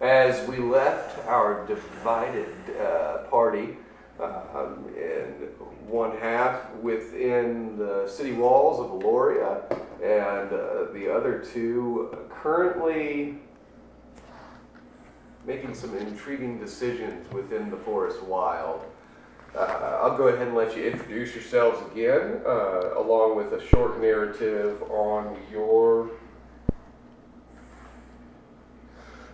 As we left our divided uh, party um, in one half within the city walls of Aloria, and uh, the other two currently making some intriguing decisions within the forest wild. Uh, I'll go ahead and let you introduce yourselves again, uh, along with a short narrative on your.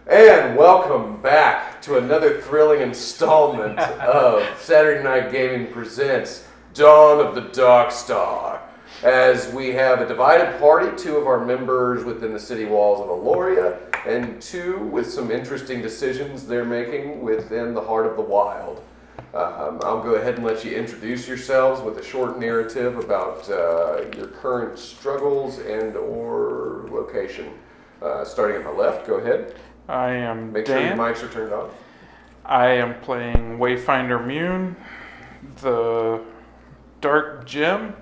And welcome back to another thrilling installment of Saturday Night Gaming Presents Dawn of the Dark Star. As we have a divided party, two of our members within the city walls of Aloria, and two with some interesting decisions they're making within the heart of the wild. Um, I'll go ahead and let you introduce yourselves with a short narrative about uh, your current struggles and or location. Uh, starting at my left, go ahead. I am Make sure your Dan. mics are turned on. I am playing Wayfinder Mune, the Dark Gem,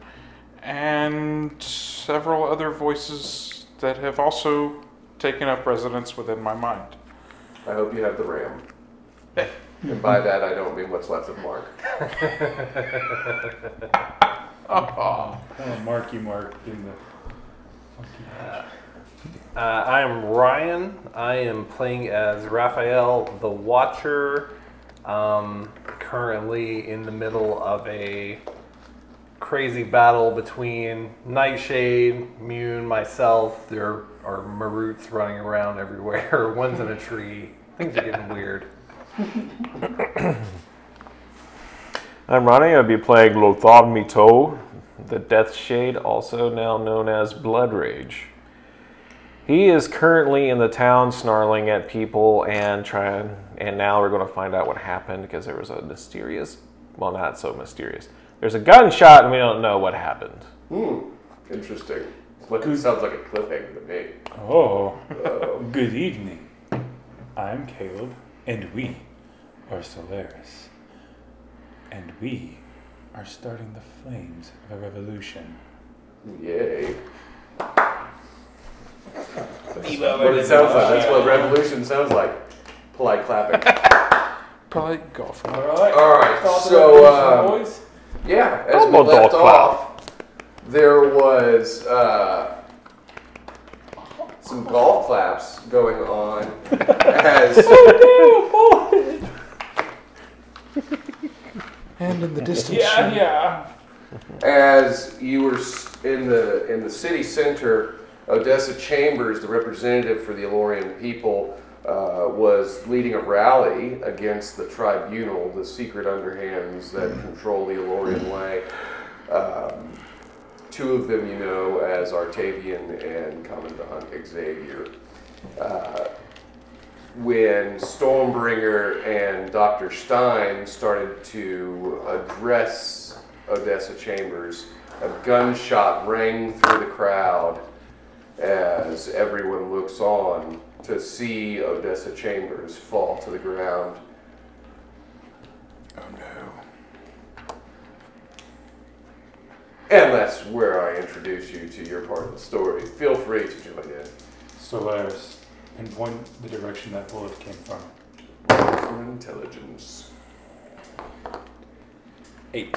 and several other voices that have also taken up residence within my mind. I hope you have the RAM. Eh. And by that, I don't mean what's left of Mark. Oh, Oh, Marky Mark in the. Uh, I am Ryan. I am playing as Raphael the Watcher. Um, currently in the middle of a crazy battle between Nightshade, Mune, myself. There are Maroots running around everywhere. One's in a tree. Things are getting weird. I'm Ronnie. I'll be playing Lothar Mito, the Death Shade, also now known as Blood Rage. He is currently in the town snarling at people and trying, and now we're going to find out what happened because there was a mysterious, well, not so mysterious. There's a gunshot and we don't know what happened. Hmm, interesting. Look, who sounds like a cliffhanger to me. Oh, Uh, good evening. I'm Caleb, and we are Solaris. And we are starting the flames of a revolution. yay. That's what it sounds like. That's what revolution sounds like. Polite clapping. probably golf. All right. All right, Start the so, revolution, um, boys. Yeah, as we Elbow left dog off, there was uh, some golf claps going on as And in the distance, Yeah, yeah. as you were s- in the in the city center. Odessa Chambers, the representative for the Elorian people, uh, was leading a rally against the tribunal, the secret underhands that control the Elorian way. Um, two of them you know as Artavian and Commandant Xavier. Uh, when Stormbringer and Dr. Stein started to address Odessa Chambers, a gunshot rang through the crowd as everyone looks on to see Odessa Chambers fall to the ground. Oh no. And that's where I introduce you to your part of the story. Feel free to join in. Solaris, pinpoint the direction that bullet came from. For intelligence. Eight.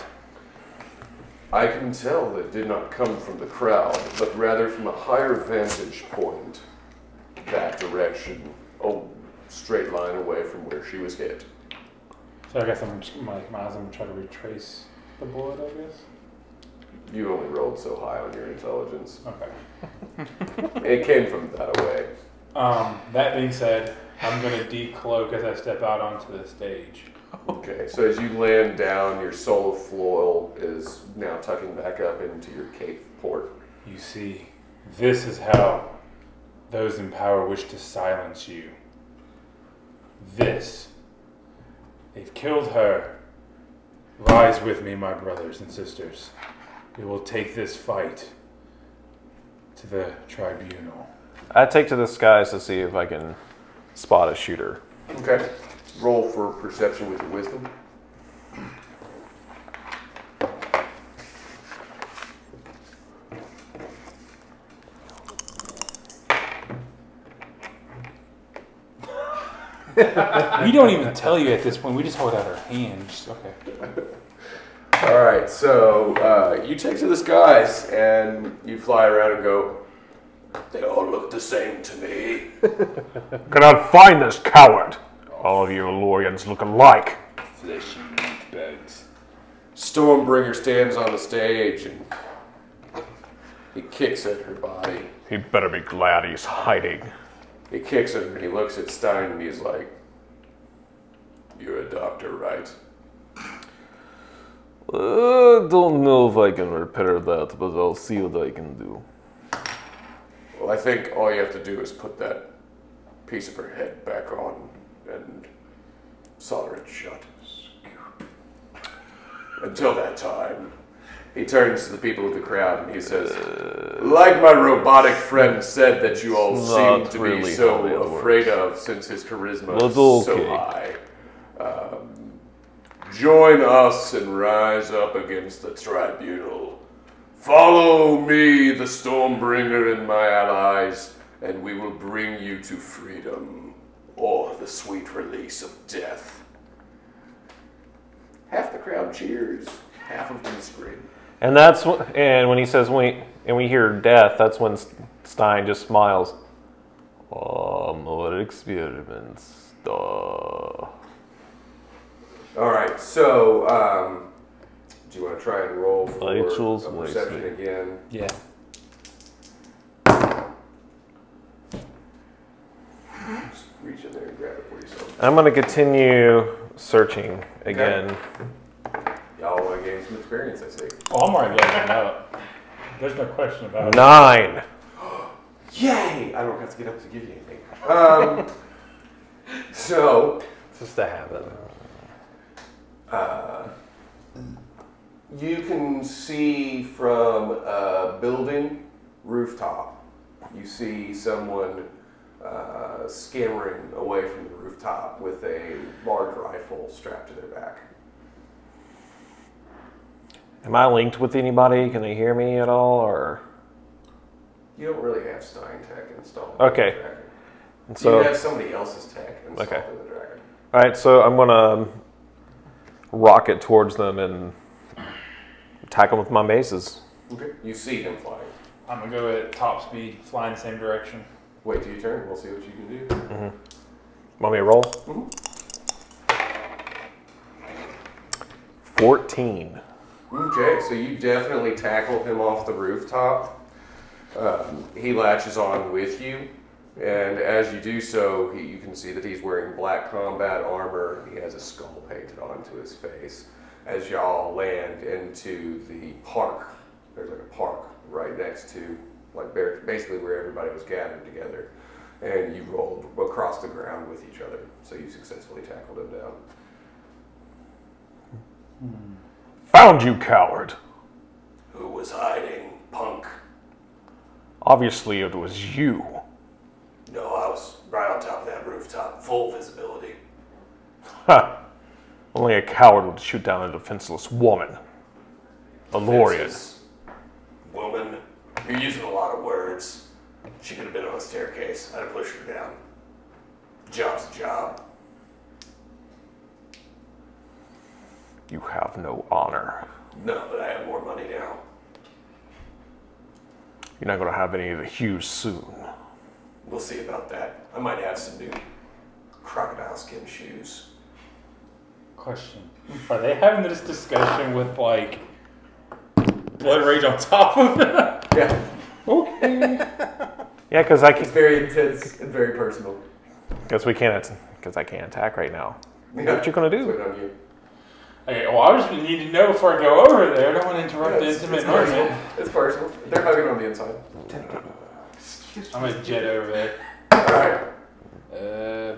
I can tell that it did not come from the crowd, but rather from a higher vantage point. That direction, a straight line away from where she was hit. So I guess I'm just, my, my eyes, I'm gonna try to retrace the bullet, I guess. You only rolled so high on your intelligence. Okay. It came from that away. Um, that being said, I'm gonna decloak as I step out onto the stage. Okay, so as you land down, your soul of floil is now tucking back up into your cape port. You see, this is how those in power wish to silence you. This. They've killed her. Rise with me, my brothers and sisters. We will take this fight to the tribunal. I take to the skies to see if I can spot a shooter. Okay roll for perception with your wisdom. we don't even tell you at this point. We just hold out our hands. Okay. All right. So uh, you take to the skies and you fly around and go. They all look the same to me. Cannot find this coward? All of you Elorians look alike. Fleshy meat bags. Stormbringer stands on the stage and he kicks at her body. He better be glad he's hiding. He kicks at her and he looks at Stein and he's like, You're a doctor, right? Uh, don't know if I can repair that, but I'll see what I can do. Well, I think all you have to do is put that piece of her head back on and solder it shut. Until that time, he turns to the people of the crowd and he says, Like my robotic friend said that you all seem not to really be how so afraid of since his charisma is so high. Um, join us and rise up against the tribunal. Follow me, the Stormbringer, and my allies, and we will bring you to freedom or the sweet release of death. Half the crowd cheers, half of them scream. And that's wh- and when he says we and we hear death, that's when Stein just smiles. Oh, more experiments. Duh. All right, so um, do you want to try and roll for Rachel's a perception waiting. again? Yeah. Just reach in there and grab it for yourself. I'm gonna continue searching again. Y'all want to gain some experience, I see. Oh, I'm already leveling up. There's no question about it. Nine. Yay! I don't have to get up to give you anything. Um, so, It's just a habit. uh, you can see from a building rooftop, you see someone uh, scampering away from the rooftop with a large rifle strapped to their back. Am I linked with anybody? Can they hear me at all? Or You don't really have Stein tech installed. Okay. The and so you have somebody else's tech installed Okay. in the Dragon. all right. So I'm gonna rocket towards them and attack them with my maces. Okay. You see him flying. I'm gonna go at top speed, fly in the same direction. Wait till you turn. We'll see what you can do. Mm-hmm. Want me to roll? Mhm. Fourteen. Okay, so you definitely tackle him off the rooftop. Um, he latches on with you, and as you do so, he, you can see that he's wearing black combat armor. He has a skull painted onto his face. As y'all land into the park, there's like a park right next to, like basically where everybody was gathered together, and you rolled across the ground with each other. So you successfully tackled him down. Hmm. Found you, coward. Who was hiding, punk? Obviously, it was you. No, I was right on top of that rooftop, full visibility. Ha! Only a coward would shoot down a defenseless woman. A Lorian. Fences. Woman, you're using a lot of words. She could have been on a staircase. I'd have pushed her down. Job's a job. You have no honor. No, but I have more money now. You're not going to have any of the hues soon. We'll see about that. I might have some new crocodile skin shoes. Question: Are they having this discussion with like blood rage on top of it? Yeah, okay. Yeah, because I it's can. very intense and very personal. Because we can't. Because I can't attack right now. Yeah. What you gonna do? Put it on you. Okay. Well, I just need to know before I go over there. I don't want to interrupt Yeah, the it's, intimate it's personal. moment. It's personal. They're hugging on the inside. Excuse I'm gonna jet over there. All right. Uh,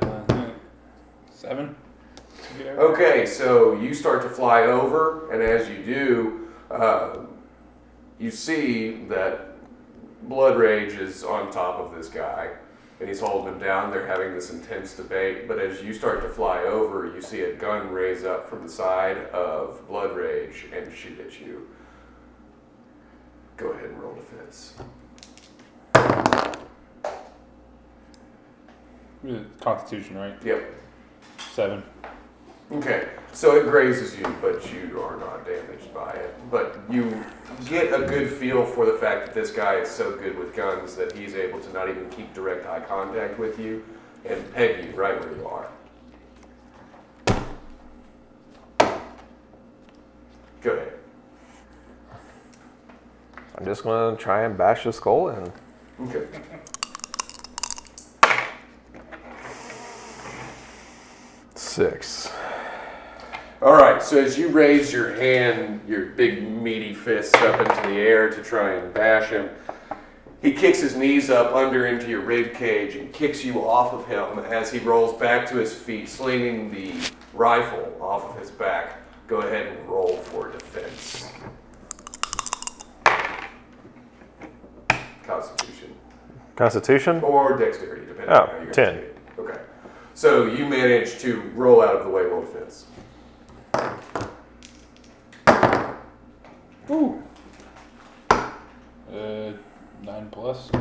seven. Get over. Okay, so you start to fly over, and as you do, uh, you see that Blood Rage is on top of this guy, and he's holding him down. They're having this intense debate, but as you start to fly over, you see a gun raise up from the side of Blood Rage and shoot at you. Go ahead and roll defense. Constitution, right? Yep. Seven. Okay, so it grazes you, but you are not damaged by it. But you get a good feel for the fact that this guy is so good with guns that he's able to not even keep direct eye contact with you and peg you right where you are. Go ahead. I'm just gonna try and bash his skull in. Okay. Six. All right, so as you raise your hand, your big meaty fist up into the air to try and bash him, he kicks his knees up under into your rib cage and kicks you off of him as he rolls back to his feet, slinging the rifle off of his back. Go ahead and roll for defense. Constitution. Constitution? Or dexterity, depending Oh, on how you're 10. gonna take it. Okay. So you manage to roll out of the way, roll defense. Ooh. Uh, nine plus.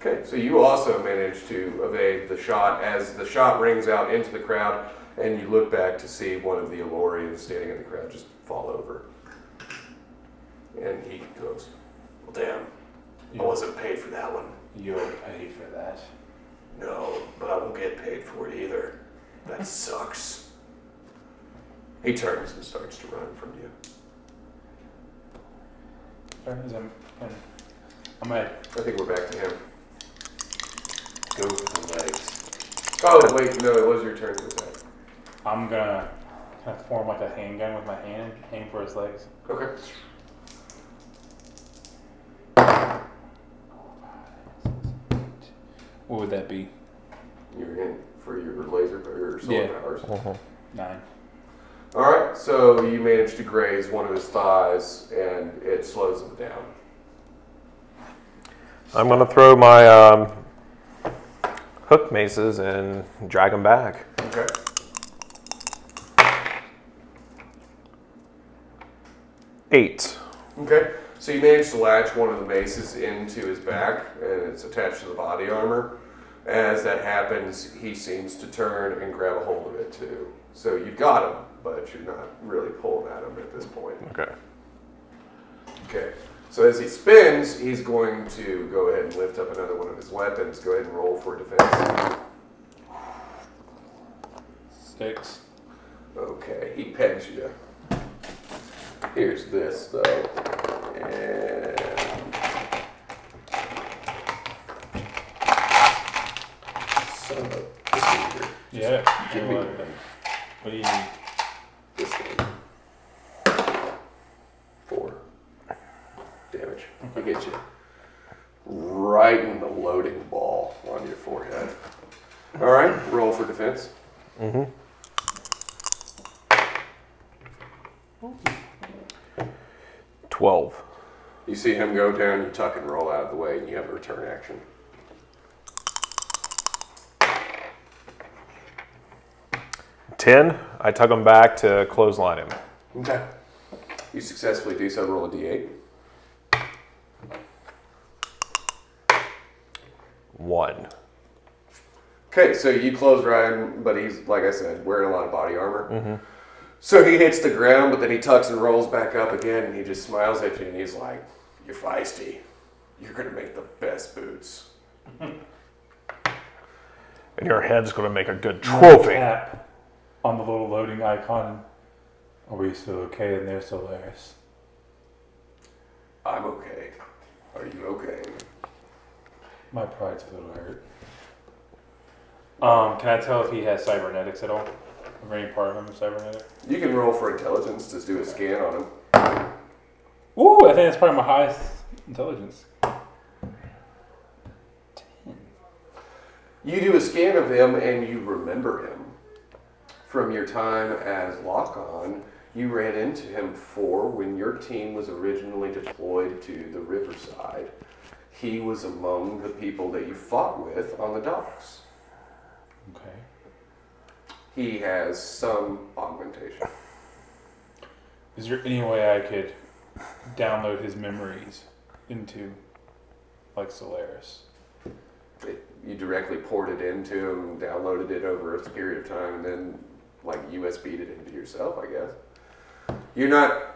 Okay, so you also manage to evade the shot as the shot rings out into the crowd, and you look back to see one of the Elorians standing in the crowd just fall over. And he goes, Well, damn, I wasn't paid for that one. You'll pay for that. No, but I won't get paid for it either. That sucks. He turns and starts to run from you. Turns him. and I'm gonna I think we're back to him. go for the legs. Oh, wait, no, it was your turn to attack. I'm gonna kind of form like a handgun with my hand, aim for his legs. Okay. What would that be? You're in for your laser or your sword Yeah. powers. Mhm. Nine. All right, so you manage to graze one of his thighs, and it slows him down. I'm gonna throw my um, hook maces and drag him back. Okay. Eight. Okay. So you manage to latch one of the maces into his back, and it's attached to the body armor. As that happens, he seems to turn and grab a hold of it too. So you've got him, but you're not really pulling at him at this point. Okay. Okay. So as he spins, he's going to go ahead and lift up another one of his weapons. Go ahead and roll for defense. Six. Okay, he pegs you. Here's this though. And son of a. Yeah. give me what, what do you need? This thing. Four. Damage. He gets you right in the loading ball on your forehead. All right, roll for defense. Mm-hmm. Twelve. You see him go down, you tuck and roll out of the way, and you have a return action. Ten. I tug him back to clothesline him. Okay. You successfully do so. Roll a d8. One. Okay, so you close Ryan, but he's like I said, wearing a lot of body armor. Mm-hmm. So he hits the ground, but then he tucks and rolls back up again, and he just smiles at you, and he's like, "You're feisty. You're gonna make the best boots." And your head's gonna make a good trophy. Tap on the little loading icon. Are we still okay in there, Solaris? I'm okay. Are you okay? My pride's a little hurt. Um, can I tell if he has cybernetics at all? Or any part of him is cybernetic? You can roll for intelligence to do a scan on him. Ooh, I think that's probably my highest intelligence. You do a scan of him, and you remember him from your time as Lock-On. You ran into him for when your team was originally deployed to the Riverside. He was among the people that you fought with on the docks. Okay. He has some augmentation. Is there any way I could download his memories into like Solaris? It, you directly ported into him, downloaded it over a period of time, and then like USB'd it into yourself, I guess. You're not.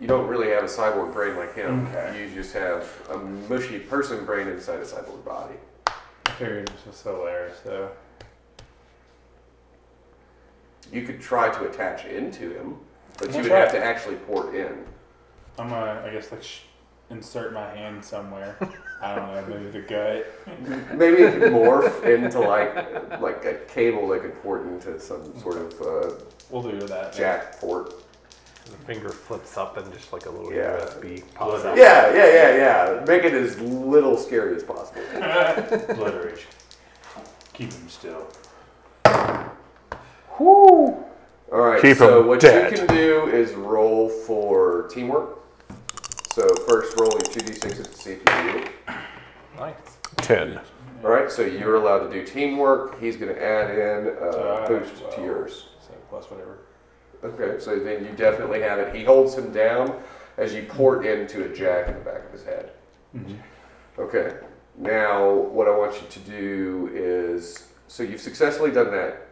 You don't really have a cyborg brain like him. Okay. You just have a mushy person brain inside a cyborg body. I figured was Solaris, so. You could try to attach into him, but you would have to actually port in. I'm gonna, I guess, like, sh- insert my hand somewhere. I don't know, maybe the gut. Maybe it could morph into like like a cable that could port into some sort of uh, We'll do that. jack port. The finger flips up and just like a little Yeah. USB pops out. Yeah, yeah, yeah, yeah. Make it as little scary as possible. Blood rage. Keep him still. Whoo! All right. Keep so 'em what dead. you can do is roll for teamwork. So first rolling two d sixes to see if you do it. Nice. 10. All right. So you're allowed to do teamwork. He's going to add in So I a have boost to yours. So plus whatever. Okay. So then you definitely have it. He holds him down as you port into a jack in the back of his head. Mm-hmm. Okay. Now, what I want you to do is so you've successfully done that.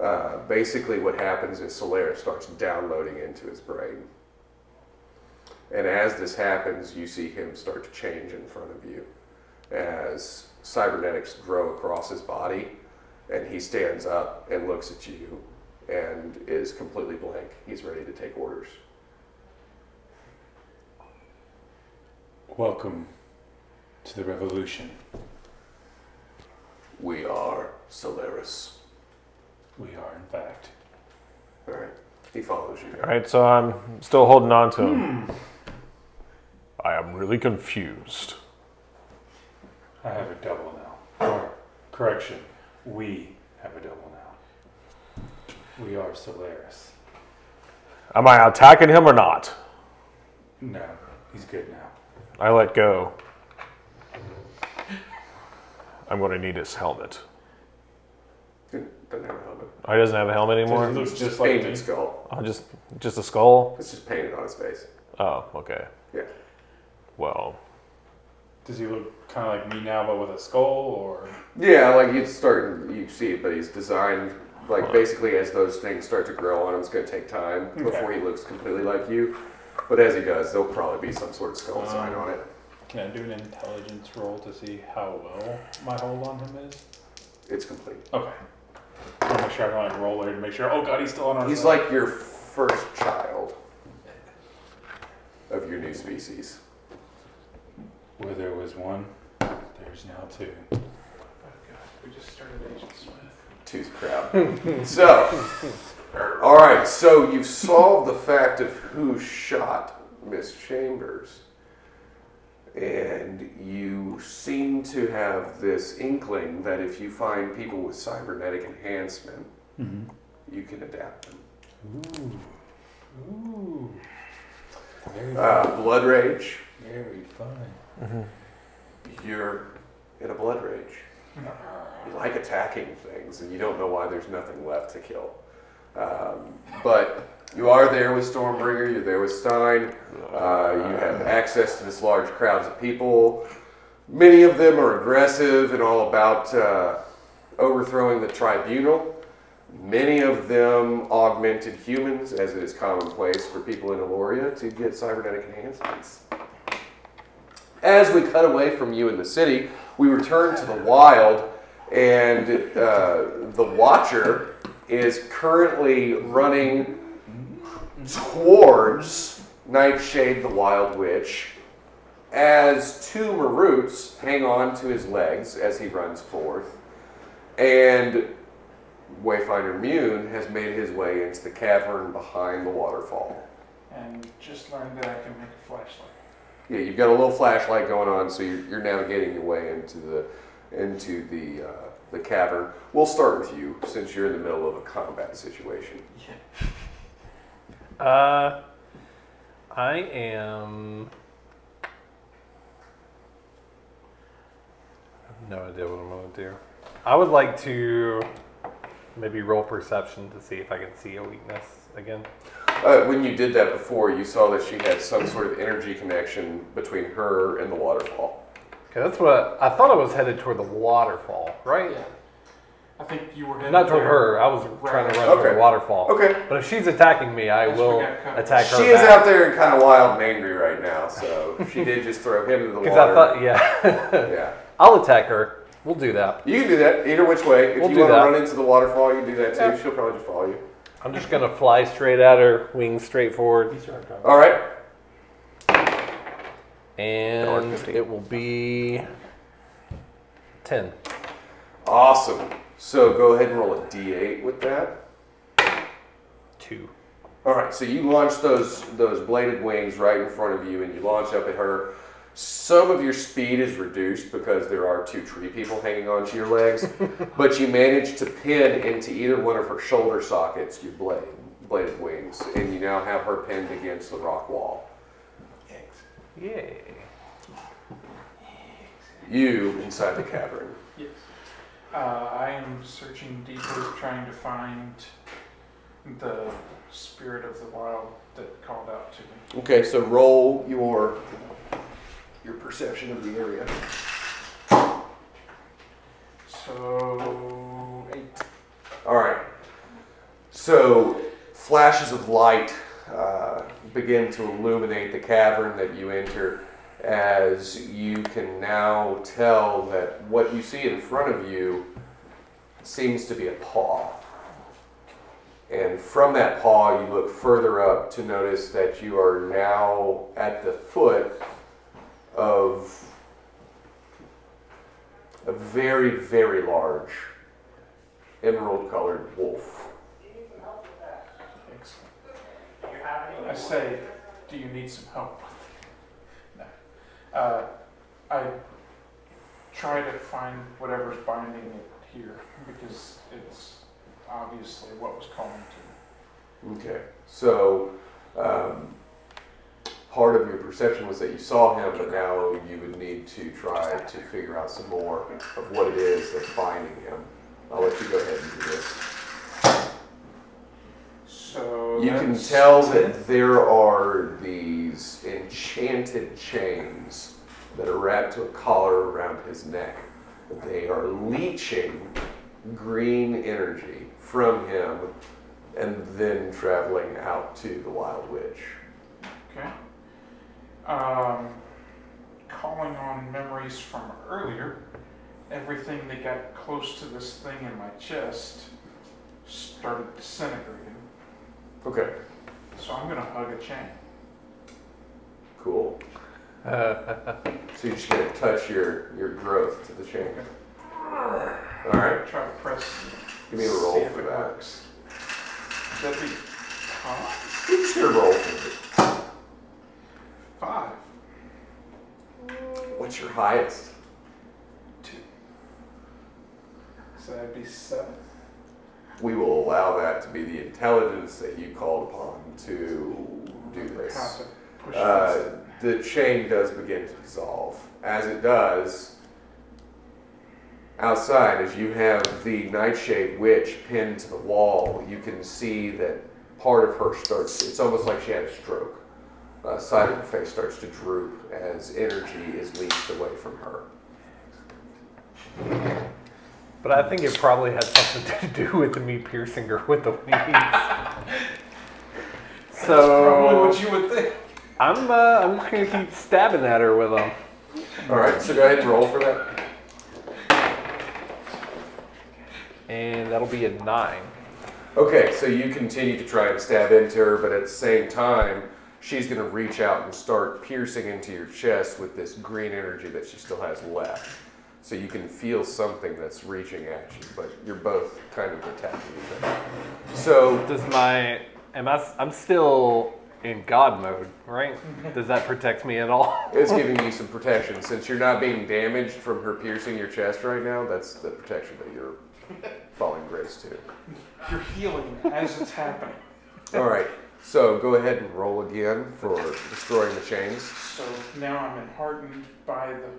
Uh, basically, what happens is Solaris starts downloading into his brain. And as this happens, you see him start to change in front of you as cybernetics grow across his body. And he stands up and looks at you and is completely blank. He's ready to take orders. Welcome to the revolution. We are Solaris. We are, in fact. All right. He follows you. All right, so I'm still holding on to him. Hmm. I am really confused. I have a double now. Or, correction, we have a double now. We are Solaris. Am I attacking him or not? No, he's good now. I let go. I'm going to need his helmet. Doesn't have a helmet. Oh, he doesn't have a helmet He anymore? looks It's just like painted me. skull. Oh, just just a skull? It's just painted on his face. Oh, okay. Yeah. Well, Does he look kind of like me now, but with a skull, or Yeah, like you start, you see it, but he's designed like basically as those things start to grow on him, it's going to take time before he looks completely like you. But as he does, there'll probably be some sort of skull um, sign on it. can I do an intelligence roll to see how well my hold on him is? It's complete. Okay. I'll make sure I can like roll there to make sure. Oh god, he's still on our. He's side. like your first child of your new species. Where there was one, there's now two. Oh God! We just started Agent Smith. Two's crowd. so, all right. So you've solved the fact of who shot Miss Chambers, and you seem to have this inkling that if you find people with cybernetic enhancement, you can adapt them. Ooh. Ooh. Very, Uh, blood rage. very fun. You're in a blood rage. You like attacking things, and you don't know why there's nothing left to kill. Um, but you are there with Stormbringer. You're there with Stein. Uh, you have access to this large crowds of people. Many of them are aggressive and all about uh, overthrowing the tribunal. Many of them augmented humans, as it is commonplace for people in Eloria to get cybernetic enhancements. As we cut away from you in the city, we return to the wild, and uh, the Watcher is currently running towards Nightshade the Wild Witch as two Maroots hang on to his legs as he runs forth. And Wayfinder Mune has made his way into the cavern behind the waterfall. And just learned that I can make a flashlight. Yeah, you've got a little flashlight going on, so you're, you're navigating your way into the into the uh, the cavern. We'll start with you since you're in the middle of a combat situation. Yeah. Uh, I am. I have no idea what I'm to do. I would like to maybe roll perception to see if I can see a weakness again. Uh, when you did that before, you saw that she had some sort of energy connection between her and the waterfall. Okay, that's what I thought I was headed toward the waterfall, right? Yeah. I think you were headed Not toward there. her. I was trying to run toward Okay. the waterfall. Okay. But if she's attacking me, I Yes, we will got covered. attack her. She is out there and kind of wild and angry right now, so she did just throw him into the Because water. I thought, yeah. yeah. I'll attack her. We'll do that. You can do that either which way. If We'll you do want to that. run into the waterfall, you can do that too. Yeah. She'll probably just follow you. I'm just gonna fly straight at her, wings straight forward, All right. and it will be ten. Awesome. So go ahead and roll a d8 with that. Two. All right. So you launch those those bladed wings right in front of you, and you launch up at her. Some of your speed is reduced because there are two tree people hanging onto your legs, but you manage to pin into either one of her shoulder sockets your blade bladed wings, and you now have her pinned against the rock wall. Yay. You inside the cavern. Yes. Uh, I am searching deeper, trying to find the spirit of the wild that called out to me. Okay, so roll your your perception of the area. So eight. All right. So flashes of light uh, begin to illuminate the cavern that you enter as you can now tell that what you see in front of you seems to be a paw. And from that paw, you look further up to notice that you are now at the foot of a very, very large emerald colored wolf. Excellent. I say, do you need some help? No. Uh, I try to find whatever's binding it here because it's obviously what was calling to me. Okay, so um, part of your perception was that you saw him, but now you would need to try to figure out some more of what it is that's binding him. I'll let you go ahead and do this. So You can tell that there are these enchanted chains that are wrapped to a collar around his neck. They are leeching green energy from him and then traveling out to the Wild Witch. Okay. Um, calling on memories from earlier, everything that got close to this thing in my chest started disintegrating. Okay, So I'm gonna hug a chain. cool. So you're just gonna touch your, your growth to the chain. All right, Try to press. give me a see roll if for it that. works. That'd be five. You're just gonna roll for it. Five. What's your highest? Two. So that'd be seven. We will allow that to be the intelligence that you called upon to do this. Uh, this. the chain does begin to dissolve. As it does, outside, as you have the Nightshade Witch pinned to the wall, you can see that part of her starts, it's almost like she had a stroke. Uh, side of her face starts to droop as energy is leached away from her. But I think it probably had something to do with me piercing her with the wings. Probably so what you would think. I'm uh, I'm just gonna keep stabbing at her with them. All right, so go ahead and roll for that. And that'll be a nine. Okay, so you continue to try and stab into her, but at the same time, she's going to reach out and start piercing into your chest with this green energy that she still has left. So you can feel something that's reaching at you, but you're both kind of attacking each other. So, Does my am I? I'm still in God mode, right? Does that protect me at all? it's giving you some protection. Since you're not being damaged from her piercing your chest right now, that's the protection that you're falling grace to. You're healing as it's happening. All right, so go ahead and roll again for destroying the chains. So now I'm enheartened by the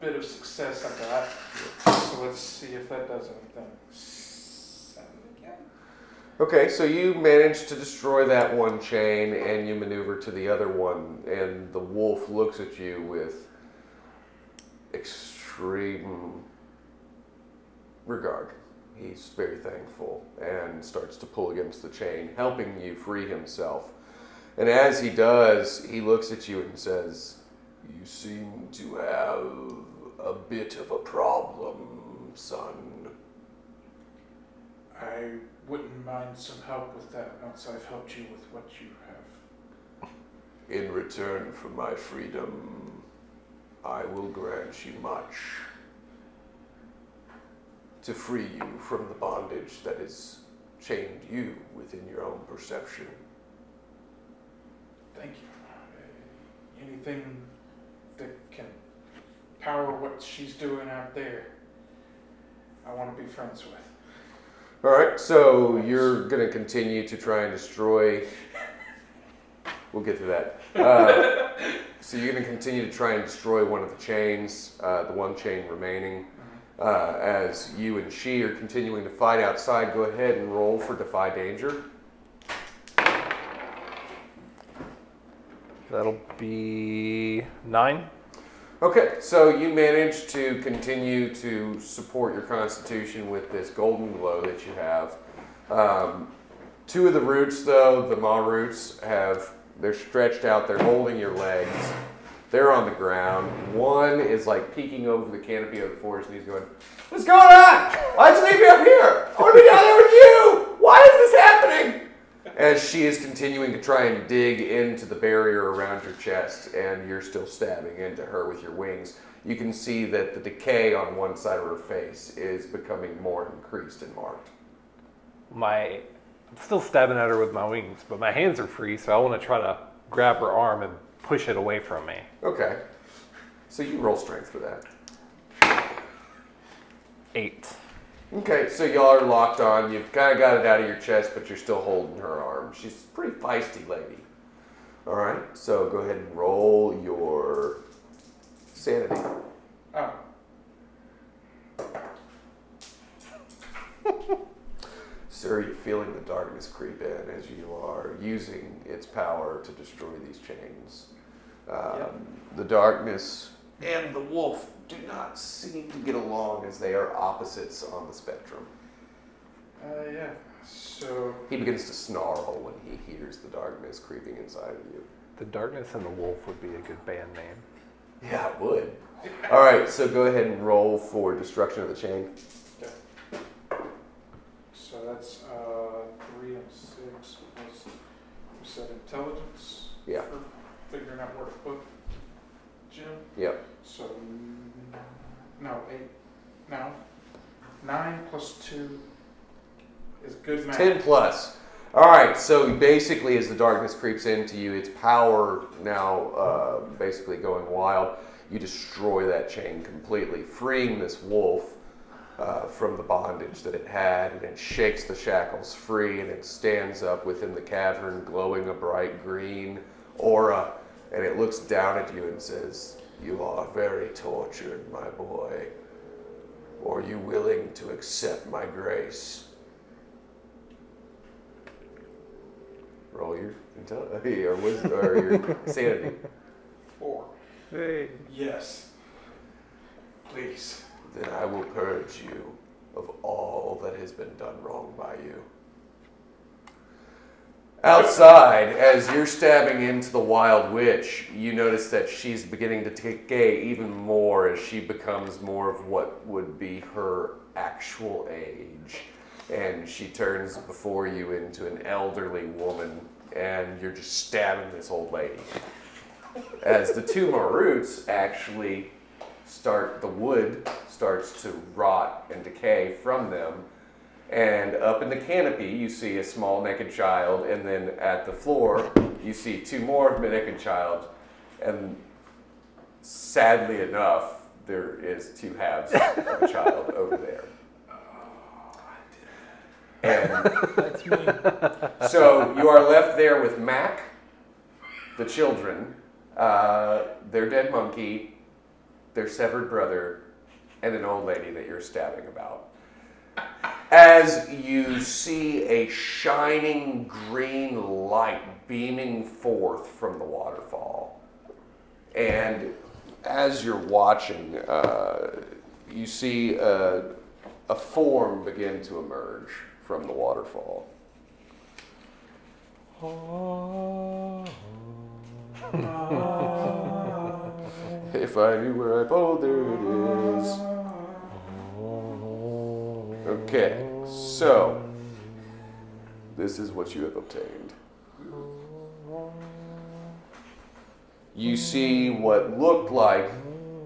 bit of success I got. So let's see if that does anything. Seven again. Okay, so you manage to destroy that one chain and you maneuver to the other one, and the wolf looks at you with extreme regard. He's very thankful and starts to pull against the chain, helping you free himself. And as he does, he looks at you and says, You seem to have a bit of a problem, son. I wouldn't mind some help with that once I've helped you with what you have. In return for my freedom, I will grant you much. To free you from the bondage that has chained you within your own perception. Thank you. Uh, anything that can power what she's doing out there, I want to be friends with. All right, so you're going to continue to try and destroy. We'll get to that. Uh, so you're going to continue to try and destroy one of the chains, uh, the one chain remaining. Uh, as you and she are continuing to fight outside, go ahead and roll for Defy Danger. That'll be nine. Okay, so you manage to continue to support your constitution with this golden glow that you have. Um, two of the roots, though, the maw roots, have they're stretched out. They're holding your legs. They're on the ground. One is like peeking over the canopy of the forest, and he's going, "What's going on? Why'd you leave me up here? I want to be down there with you. Why is this happening?" As she is continuing to try and dig into the barrier around your chest, and you're still stabbing into her with your wings, you can see that the decay on one side of her face is becoming more increased and marked. My, I'm still stabbing at her with my wings, but my hands are free, so I want to try to grab her arm and push it away from me. Okay. So you roll strength for that. Eight. Okay, so y'all are locked on. You've kind of got it out of your chest, but you're still holding her arm. She's a pretty feisty lady. All right, so go ahead and roll your sanity. Oh, Sir, you're feeling the darkness creep in as you are using its power to destroy these chains. Um, The darkness and the wolf do not seem to get along as they are opposites on the spectrum. uh, yeah. So, He begins to snarl when he hears the darkness creeping inside of you. The Darkness and the Wolf would be a good band name. Yeah, it would. All right, so go ahead and roll for destruction of the chain. That's uh, three and six plus you said intelligence. Yeah. For figuring out where to put Jim. Yep. So no eight. No, nine plus two is good math. 10 plus. All right, so basically, as the darkness creeps into you, its power now uh, basically going wild, you destroy that chain completely, freeing this wolf uh, from the bondage that it had, and it shakes the shackles free, and it stands up within the cavern, glowing a bright green aura, and it looks down at you and says, You are very tortured, my boy. Are you willing to accept my grace? Roll your intelligence or wisdom or your sanity. Four. Hey. Yes. Please. Then I will purge you of all that has been done wrong by you. Outside, as you're stabbing into the wild witch, you notice that she's beginning to decay even more as she becomes more of what would be her actual age. And she turns before you into an elderly woman, and you're just stabbing this old lady. As the two Maruts actually start, the wood starts to rot and decay from them. And up in the canopy, you see a small naked child, and then at the floor, you see two more naked child. And sadly enough, there is two halves of a child over there. And That's me. so you are left there with Mac, the children, uh, their dead monkey, their severed brother, and an old lady that you're stabbing about. As you see a shining green light beaming forth from the waterfall. And as you're watching, uh, you see a, a form begin to emerge from the waterfall. If I knew where I there it is. Okay, so this is what you have obtained. You see what looked like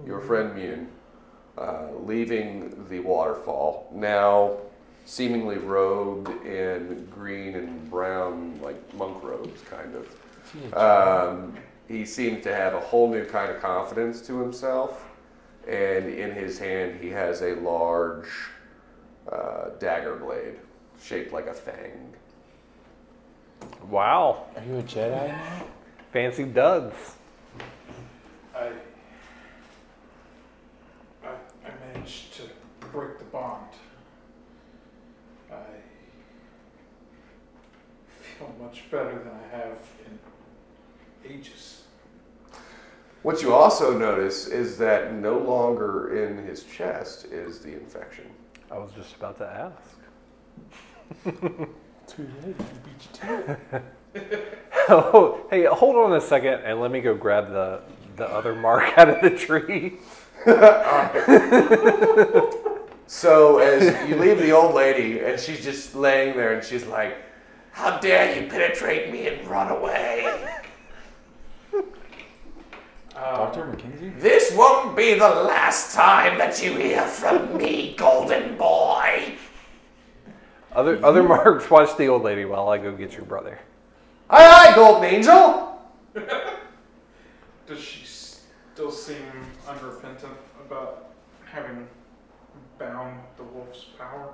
your friend Mune uh, leaving the waterfall, now seemingly robed in green and brown, like monk robes, kind of. Um, he seems to have a whole new kind of confidence to himself, and in his hand he has a large uh, dagger blade shaped like a fang. Wow. Are you a Jedi now? Fancy duds. I, I, I managed to break the bond. I feel much better than I have in ages. What you also notice is that no longer in his chest is the infection. I was just about to ask. Too late. I beat you to. Oh, hey, hold on a second and let me go grab the the other mark out of the tree. So as you leave the old lady, and she's just laying there, and she's like, "How dare you penetrate me and run away? Um, Dr. McKenzie? This won't be the last time that you hear from me, golden boy." Other other mm-hmm. marks, watch the old lady while I go get your brother. Aye, aye, golden angel. Does she still seem unrepentant about having bound the wolf's power?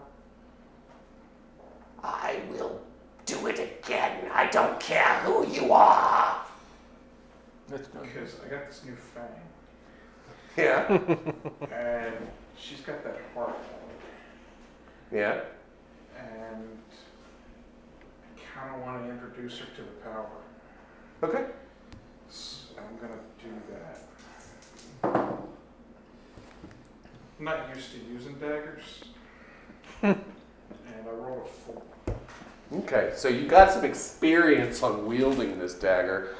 I will do it again. I don't care who you are. Let's go. Because I got this new fang, Yeah, and she's got that heart, yeah. and I kind of want to introduce her to the power. Okay. So I'm gonna do that. I'm not used to using daggers. and I rolled a four. Okay, so you got some experience on wielding this dagger,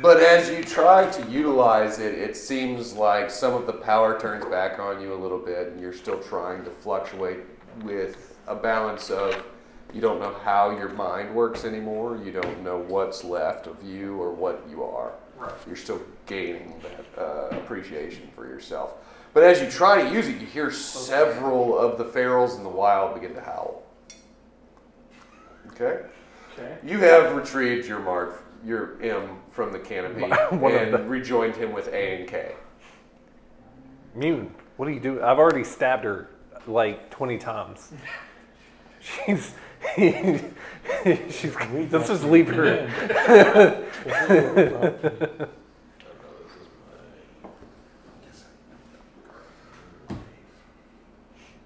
but as you try to utilize it, it seems like some of the power turns back on you a little bit, and you're still trying to fluctuate with a balance of you don't know how your mind works anymore, you don't know what's left of you or what you are. Right. You're still gaining that uh, appreciation for yourself. But as you try to use it, you hear several of the ferals in the wild begin to howl. Okay? Okay. You have retrieved your mark, your M from the canopy, One of and them. rejoined him with A and K. Mune, what do you do? I've already stabbed her like twenty times. She's she's. Let's just leave her.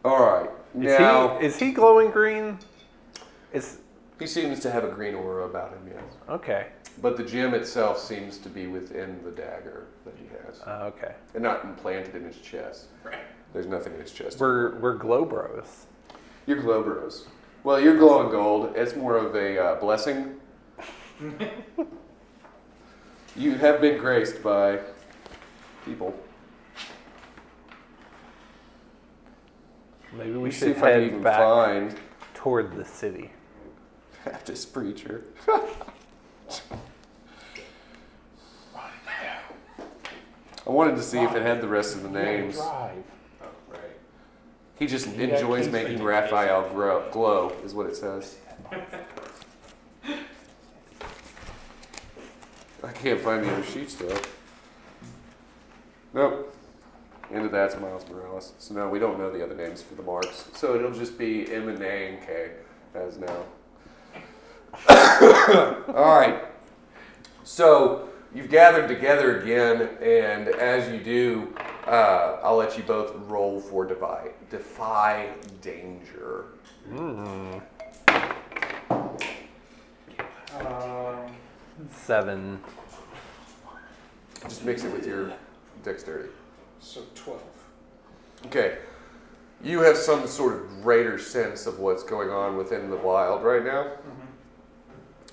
All right. Is Now he is he glowing green? Is he seems to have a green aura about him, yes. okay. But the gem itself seems to be within the dagger that he has, Uh, okay. and not implanted in his chest. Right. There's nothing in his chest. We're we're glow bros. You're Glowbros. Well, you're glowing gold. It's more of a uh, blessing. you have been graced by people. Maybe we Let's see should if I can head even back find toward the city. Baptist preacher. I wanted to see if it had the rest of the names. Drive. Oh, right. He just You got enjoys making. Raphael grow, glow, is what it says. I can't find the other sheets though. Nope. Into that's Miles Morales. So no, we don't know the other names for the marks. So it'll just be M and A and K as now. All right. So you've gathered together again, and as you do, uh, I'll let you both roll for defy, defy danger. Um, Seven. Just mix it with your dexterity. so 12. Okay. You have some sort of greater sense of what's going on within the wild right now.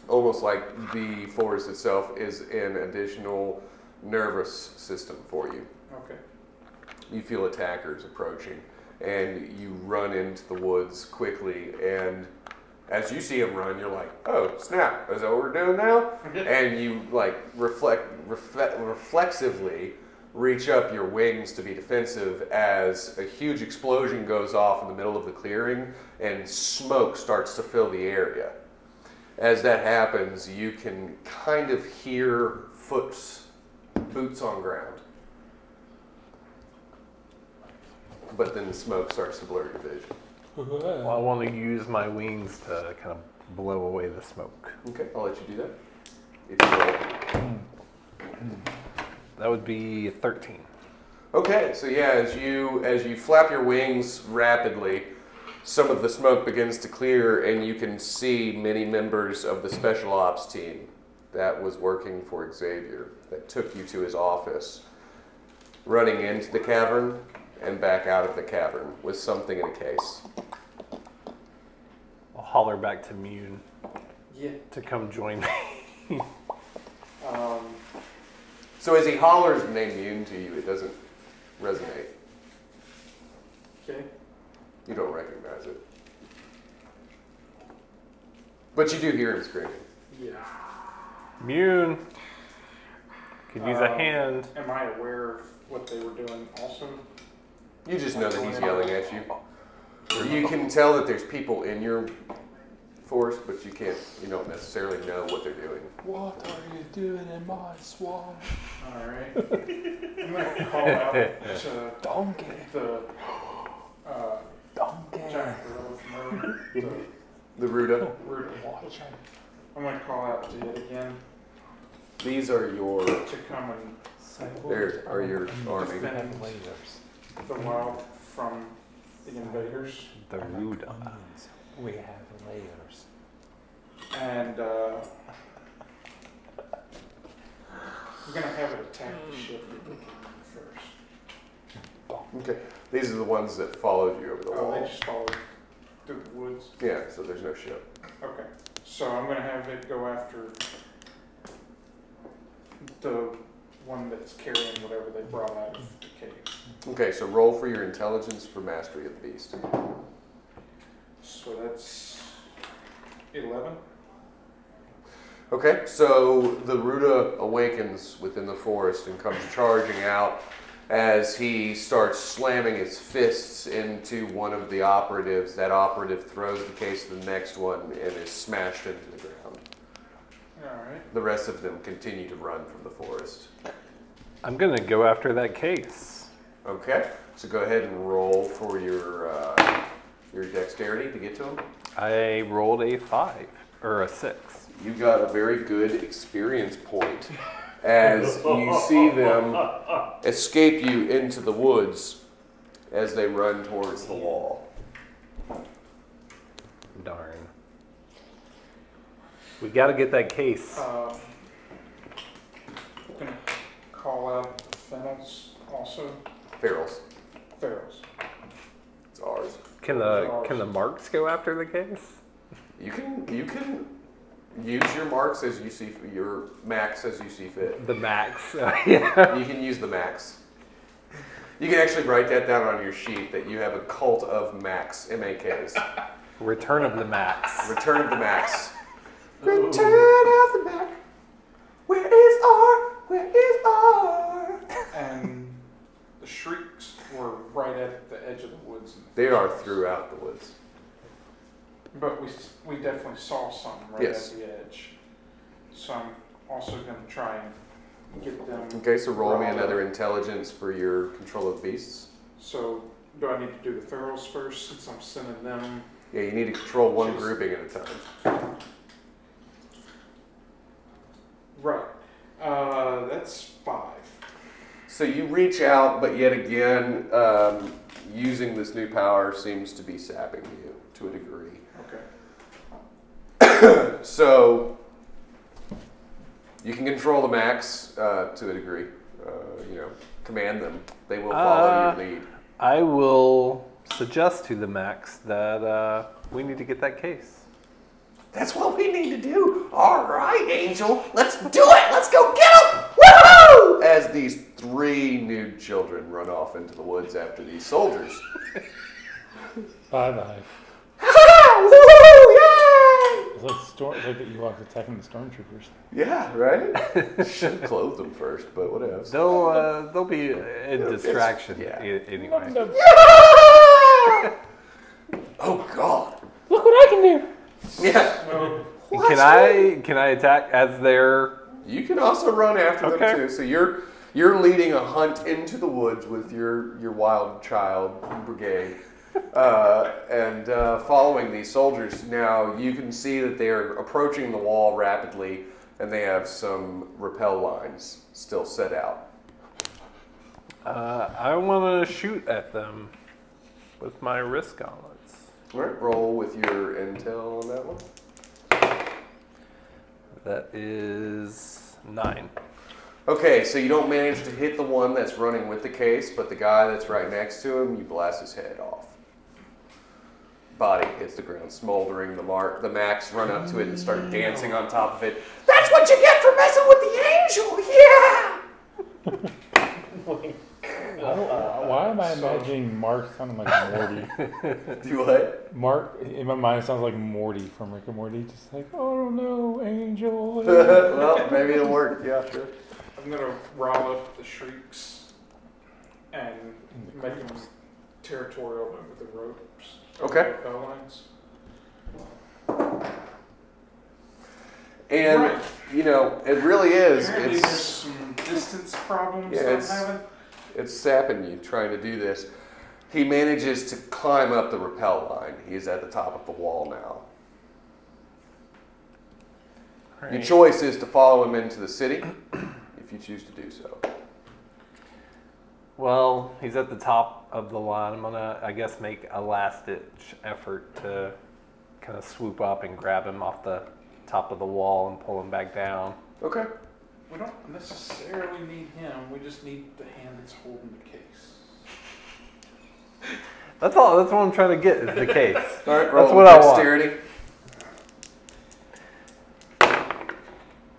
Almost like the forest itself is an additional nervous system for you. Okay. You feel attackers approaching, and you run into the woods quickly. And as you see them run, you're like, "Oh snap! Is that what we're doing now?" and you like reflect, reflect reflexively reach up your wings to be defensive as a huge explosion goes off in the middle of the clearing and smoke starts to fill the area. As that happens, you can kind of hear foots, boots on ground. But then the smoke starts to blur your vision. Well, I want to use my wings to kind of blow away the smoke. Okay, I'll let you do that. If you roll. That would be 13. Okay, so yeah, as you as you flap your wings rapidly, some of the smoke begins to clear, and you can see many members of the special ops team that was working for Xavier that took you to his office, running into the cavern and back out of the cavern with something in a case. I'll holler back to Mune Yeah. to come join me. Um, So as he hollers name Mune to you, it doesn't resonate. okay. You don't recognize it. But you do hear him screaming. Yeah. Mune! Could use a Um, hand. Am I aware of what they were doing also? You just know that he's yelling at you. You can tell that there's people in your forest, but you can't, you don't necessarily know what they're doing. What are you doing in my swamp? All right. I'm gonna call out to Donkey, the uh, donkey. giant gorilla from earlier, The Ruda. the Ruda. Watch out. I'm gonna call out to it again These are your, to come and there are your army. defend the wild from the invaders. The Ruda. We have layers. And uh, I'm gonna have it attack the ship that we came first. Okay. These are the ones that followed you over the oh, wall. Oh, they wall. just followed through the woods. Yeah, so there's no ship. Okay, so I'm gonna have it go after the one that's carrying whatever they brought out of the cave. Okay, so roll for your intelligence for mastery of the beast. So that's eleven. Okay, so the Ruda awakens within the forest and comes charging out as he starts slamming his fists into one of the operatives. That operative throws the case to the next one and is smashed into the ground. All right. The rest of them continue to run from the forest. I'm gonna go after that case. Okay, so go ahead and roll for your uh, your dexterity to get to him. I rolled a five or a six. You got a very good experience point as you see them escape you into the woods as they run towards the wall. Darn. We gotta get that case. Um, gonna call out the fennels also. Ferals, Ferals. it's ours. Can the can the marks go after the case? You can you can use your marks as you see your max as you see fit. The max. yeah. You can use the max. You can actually write that down on your sheet that you have a cult of max M-A-Ks. Return of the max. Return of the max. Return of the max. Where is R? Where is R? And the shrieks were right at the edge of the woods. They are throughout the woods. But we, s- we definitely saw some right Yes. at the edge. So I'm also gonna try and get them. Okay, so roll me another intelligence for your control of beasts. So do I need to do the ferals first since I'm sending them? Yeah, you need to control one grouping at a time. Right. Uh, that's five. So you reach out, but yet again, um, using this new power seems to be sapping you to a degree. Okay. So you can control the max uh, to a degree. Uh, you know, command them. They will follow Uh, your lead. I will suggest to the Max that uh, we need to get that case. That's what we need to do. All right, Angel, let's do it. Let's go get him. Woohoo! As these three nude children run off into the woods after these soldiers. Bye bye. Woohoo! Yay! It's like, storm, it's like the Ewoks attacking the stormtroopers. Yeah, right. Should have clothed them first, but whatever. They'll uh, they'll be a distraction yeah. a- anyway. Oh God. Look what I can do! Yeah. Can I can I attack as they're You can also run after Okay. them too. So you're you're leading a hunt into the woods with your your wild child brigade, uh, and uh, following these soldiers. Now you can see that they are approaching the wall rapidly, and they have some rappel lines still set out. uh, I want to shoot at them with my wrist gauntlets. All right, roll with your intel on that one. That is nine. Okay, so you don't manage to hit the one that's running with the case, but the guy that's right next to him, you blast his head off. Body hits the ground, smoldering. The mark, the Max run up to it and start dancing on top of it. That's what you get for messing with the angel. Yeah. Uh, why am I imagining Mark sounding like Morty? Do what? Mark, in my mind, it sounds like Morty from Rick and Morty. Just like, oh no, Angel. well, maybe it'll work. Yeah, sure. I'm gonna rile up the shrieks and make them territorial with the ropes. Okay. Bell lines. And Right. you know, it really is. Apparently there's It's some distance problems Yeah, that I'm it's- having. it's sapping you trying to do this. He manages to climb up the rappel line. He's at the top of the wall now. Your choice is to follow him into the city, if you choose to do so. Well, he's at the top of the line. I'm gonna, I guess, make a last ditch effort to kind of swoop up and grab him off the top of the wall and pull him back down. Okay. We don't necessarily need him. We just need the hand that's holding the case. That's all. That's what I'm trying to get is the case. All right, roll That's what I want. dexterity.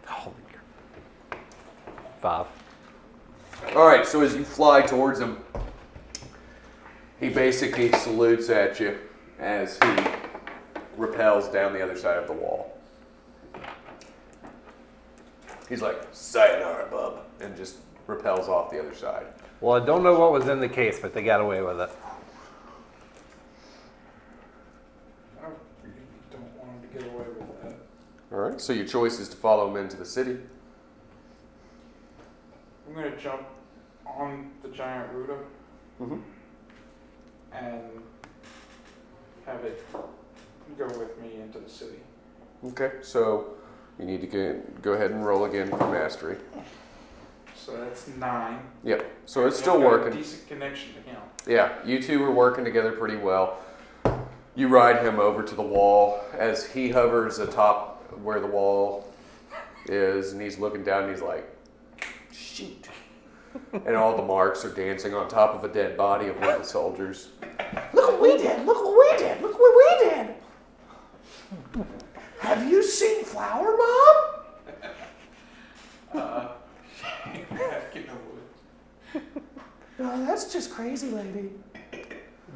Holy crap. Five. All right, so as you fly towards him, he basically salutes at you as he repels down the other side of the wall. He's like, sayonara, bub, and just repels off the other side. Well, I don't know what was in the case, but they got away with it. I really don't want him to get away with that. All right, so your choice is to follow him into the city. I'm gonna jump on the giant Ruda Mhm. And have it go with me into the city. Okay, so you need to get, go ahead and roll again for mastery. So that's nine. Yep, so it's still working. Decent connection to him. Yeah, you two are working together pretty well. You ride him over to the wall as he hovers atop where the wall is, and he's looking down and he's like, shoot. And all the marks are dancing on top of a dead body of one of the soldiers. Look what we did! Look what we did! Look what we did! Have you seen Flower Mom? Uh, get over it. No, that's just crazy, lady.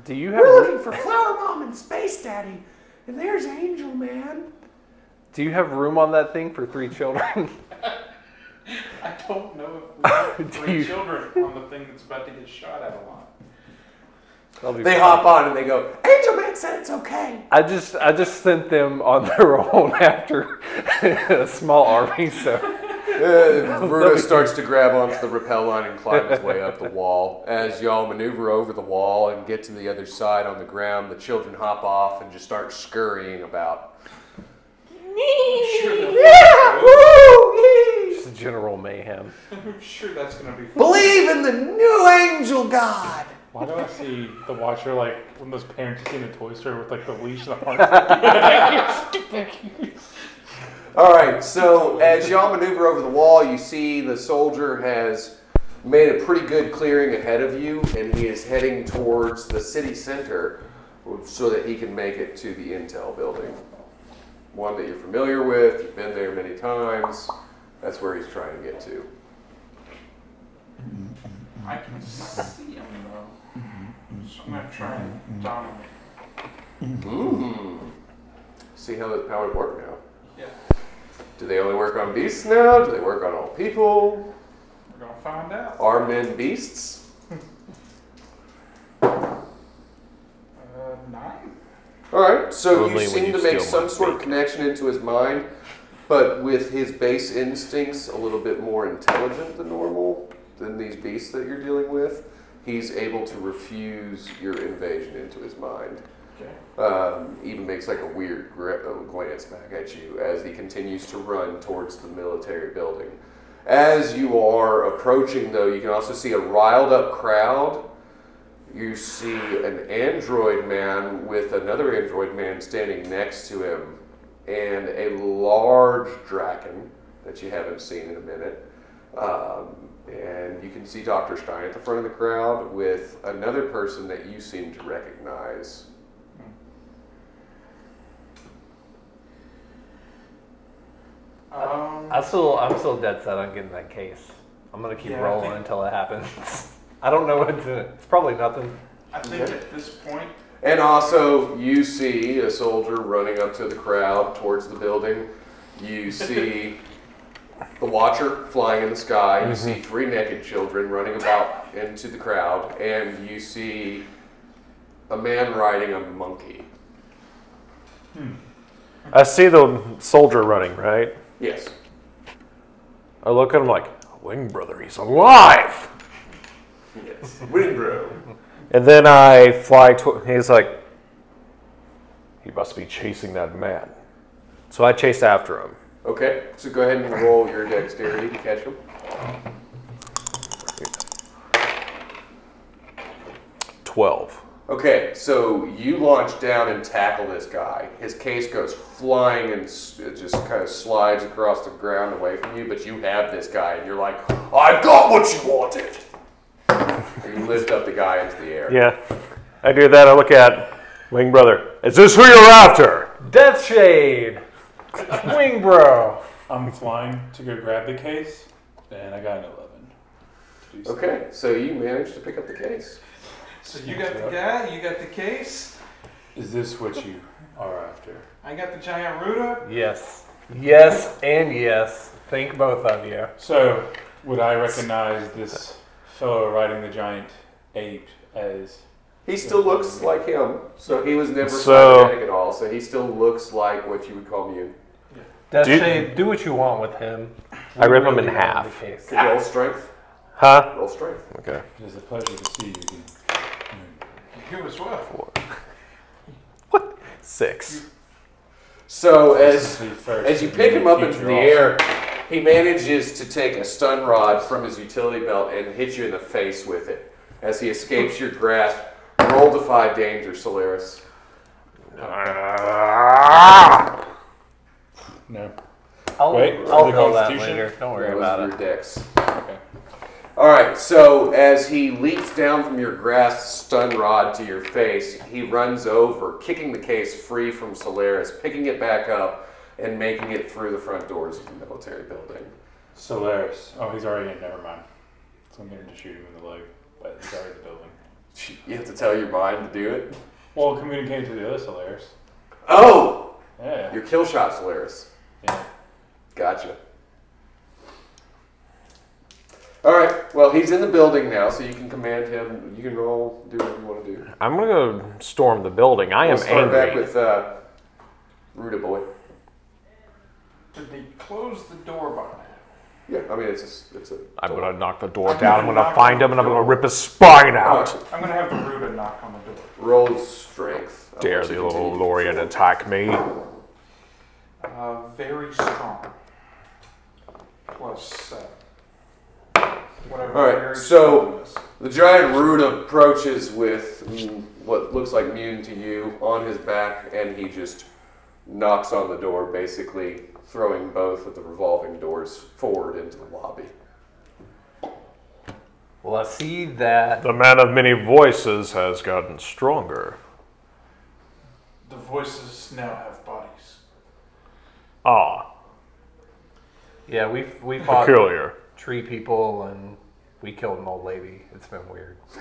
Do you have We're ru- looking for Flower Mom and Space Daddy, and there's Angel Man. Do you have room on that thing for three children? I don't know if we have Do three children on the thing that's about to get shot at a lot. They fine. hop on and they go, Angel Man said it's okay. I just I just sent them on their own after a small army, so Uh, Ruda starts to grab onto the rappel line and climb his way up the wall. As y'all maneuver over the wall and get to the other side on the ground, the children hop off and just start scurrying about. Sure Yeah, woo, just general mayhem. I'm sure that's gonna be fun. Believe in the new angel god. Why do I see the Watcher like when those parents you see in a toy store with like the leash and the harness? Get back here. All right, so as y'all maneuver over the wall, you see the soldier has made a pretty good clearing ahead of you, and he is heading towards the city center so that he can make it to the Intel building. One that you're familiar with, you've been there many times. That's where he's trying to get to. I can see him though. So I'm gonna try and dominate. Mm. See how those powers work now. Yeah. Do they only work on beasts now? Do they work on all people? We're gonna find out. Are men beasts? Uh, nine? All right, so Only you when seem you to make steal my some sort of steak. connection into his mind, but with his base instincts a little bit more intelligent than normal than these beasts that you're dealing with, he's able to refuse your invasion into his mind. Okay. Um, even makes like a weird gri- glance back at you as he continues to run towards the military building. As you are approaching, though, you can also see a riled up crowd. You see an android man with another android man standing next to him, and a large draken that you haven't seen in a minute. Um, and you can see Dr. Stein at the front of the crowd with another person that you seem to recognize. Um, I'm still, I'm still dead set on getting that case. I'm gonna keep Yeah, rolling think- until it happens. I don't know what's in it. It's probably nothing. I think at this point, And also, you see a soldier running up to the crowd towards the building. You see the Watcher flying in the sky. You mm-hmm. see three naked children running about into the crowd. And you see a man riding a monkey. Hmm. I see the soldier running, right? Yes. I look at him like, Wing brother, he's alive! Yes. Wing Windbro. And then I fly to he's like, he must be chasing that man. So I chased after him. Okay, so go ahead and roll your dexterity to catch him. Twelve. Okay, so you launch down and tackle this guy. His case goes flying and it just kind of slides across the ground away from you, but you have this guy and you're like, I got what you wanted! And you lift up the guy into the air. Yeah. I do that, I look at Wing brother. Is this who you're after? Death Shade, Wing Bro. I'm flying to go grab the case, and I got an 11. to do so. Okay, so you managed to pick up the case. so you got the guy, you got the case, Is this what you are after? I got the giant Ruda. Yes, yes, and yes. Thank both of you. So, would I recognize this fellow riding the giant ape as. He still looks like him, so he was never So- cybernetic at all, so he still looks like what you would call Mew. Death Do you- do what you want with him. I rip him Really in want half. the case. Could roll strength. Huh? Roll strength. Okay. It is a pleasure to see you again. You as well. Six. So as Simply first, As you pick him up into future the also. air, he manages to take a stun rod from his utility belt and hit you in the face with it. As he escapes your grasp, roll defy danger, Solaris. Ah! No. I'll, Wait, I'll the tell that Constitution? later. Don't worry That was about your it. dex. Okay. All right, so as he leaps down from your grasp stun rod to your face, he runs over, kicking the case free from Solaris, picking it back up, and making it through the front doors of the military building. Solaris. Oh, he's already in. Never mind. So I'm going to shoot him in the leg, but he's already in the building. You have to tell your mind to do it. Well, communicate to the other Solaris. Oh, Yeah. your kill shot, Solaris. yeah. Gotcha. All right. Well, he's in the building now, so you can command him. You can roll, do what you want to do. I'm gonna go storm the building. I am we'll start angry. back with uh, Ruda boy. Did they close the door behind him? Yeah, I mean it's a, s- it's a. I'm gonna knock the door I'm down. I'm gonna gonna knock find him and I'm gonna rip his spine out. right, I'm gonna have the Ruda knock on the door. roll strength. I'll Dare let the you little continue Lorian attack me? Uh, very strong. Plus seven. Whatever. All right, very so- strong is. The giant Ruda approaches with mm, what looks like Mune to you on his back, and he just knocks on the door, basically throwing both of the revolving doors forward into the lobby. Well, I see that. The man of many voices has gotten stronger. The voices now have bodies. Ah, Yeah, we've we fought peculiar. tree people and we killed an old lady. It's been weird.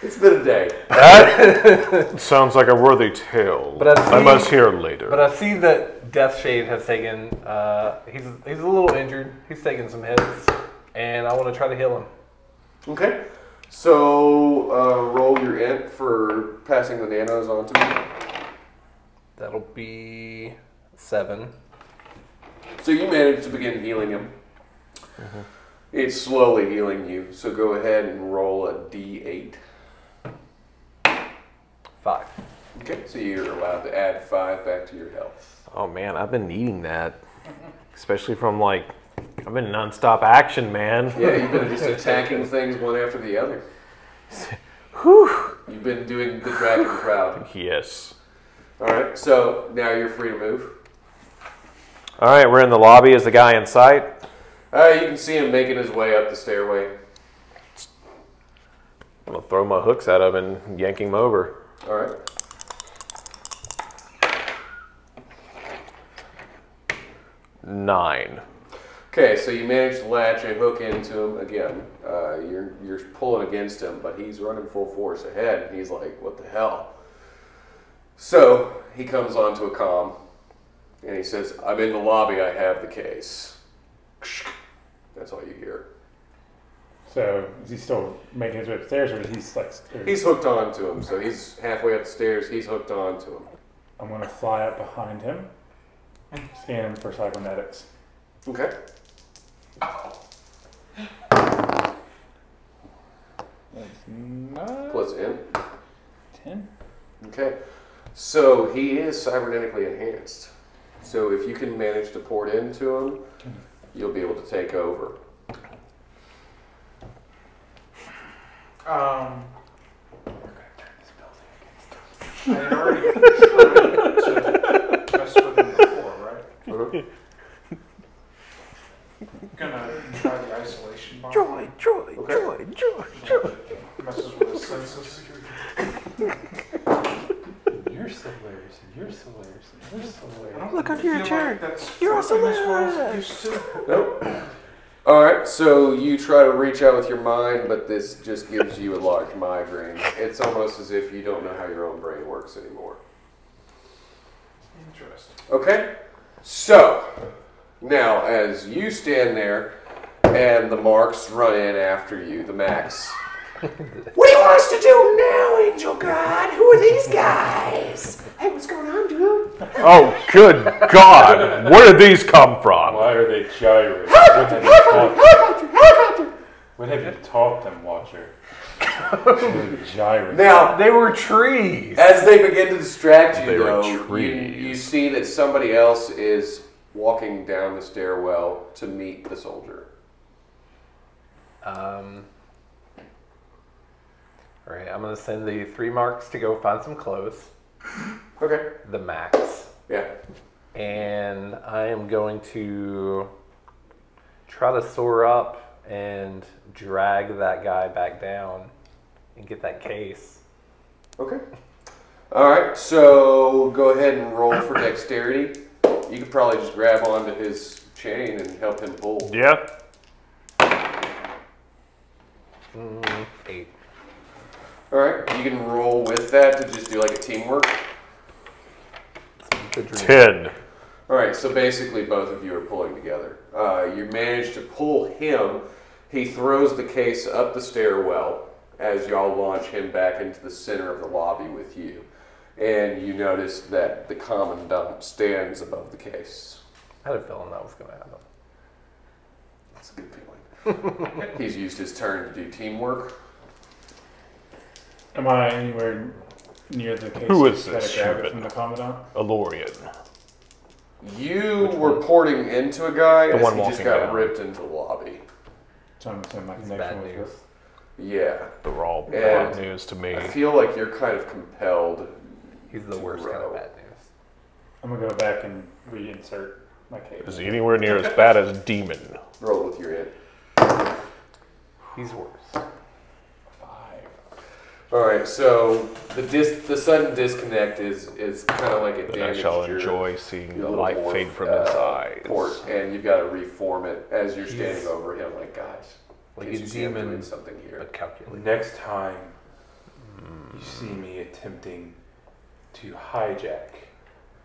It's been a day. That sounds like a worthy tale. But I I must hear later. But I see that Deathshade has taken. Uh, he's he's a little injured. He's taken some hits, and I want to try to heal him. Okay. So uh, roll your int for passing the nanos on to me. That'll be seven. So you managed to begin healing him. It's slowly healing you. So go ahead and roll a d8. Five. Okay. So you're allowed to add five back to your health. oh man, I've been needing that, especially from like I've been nonstop action, man. Yeah, you've been just attacking things one after the other. Whew. You've been doing the dragon crowd. Yes. All right. So now you're free to move. All right, we're in the lobby. Is the guy in sight? Uh, you can see him making his way up the stairway. I'm gonna throw my hooks at him and yank him over. All right. Nine. Okay, so you manage to latch a hook into him again. Uh, you're you're pulling against him, but he's running full force ahead, and he's like, "What the hell?" So he comes onto a comm, and he says, "I'm in the lobby. I have the case." That's all you hear. So is he still making his way upstairs, or is he like? or- He's hooked onto him, so he's halfway upstairs. He's hooked onto him. I'm gonna fly up behind him, scan him for cybernetics. Okay. That's nine, Plus in. ten. Okay. So he is cybernetically enhanced. So if you can manage to port into him, you'll be able to take over. Um, I had already tried to mess with him before, right? Gonna try the isolation bomb. Joy, joy, Okay. joy, joy. Messes with his senses. You're so hilarious. You're so hilarious. You're so hilarious. Look under your chair. Like You're working as well as also it. Nope. All right. So you try to reach out with your mind, but this just gives you a large migraine. It's almost as if you don't know how your own brain works anymore. Interesting. Okay. So now, as you stand there, and the marks run in after you, the Max. What do you want us to do now, Angel God? Who are these guys? Hey, what's going on, dude? Oh, good God! Where did these come from? Why are they gyrating? What have you taught, what have you taught them, Watcher? Gyrating. Now, They were trees. As they begin to distract you, They were though, you, trees. you see that somebody else is walking down the stairwell to meet the soldier. Um. All right, I'm gonna send the three marks to go find some clothes. Okay. The max. Yeah. and I am going to try to soar up and drag that guy back down and get that case. Okay. All right. So go ahead and roll for dexterity. You could probably just grab onto his chain and help him pull. Yeah. Mm, eight. All right. You can roll with that to just do like a teamwork. Good dream. Ten. All right, so basically both of you are pulling together. Uh, you manage to pull him. He throws the case up the stairwell as y'all launch him back into the center of the lobby with you. And you notice that the commandant stands above the case. I had a feeling that was going to happen. That's a good feeling. He's used his turn to do teamwork. Am I anywhere near the case? Who to is try to this grab it human? from the commandant? Alorian. You were porting into a guy The as one he just walking got down. ripped into the lobby. So I'm assuming my connection bad was news. with. Yeah. They're all And bad news to me. I feel like you're kind of compelled. He's the To worst kind of bad news. I'm gonna go back and reinsert My cable. is he anywhere near as bad as demon. Roll with your int. He's worse. Five. All right, so the dis- the sudden disconnect is is kind of like it Then I damaged shall your, enjoy seeing the little light morph, fade from uh, his eyes. port, and you've got to reform it as you're standing He's- over him, like guys. Like a you see I'm demon, doing something here. but calculated. Next time you see me attempting to hijack,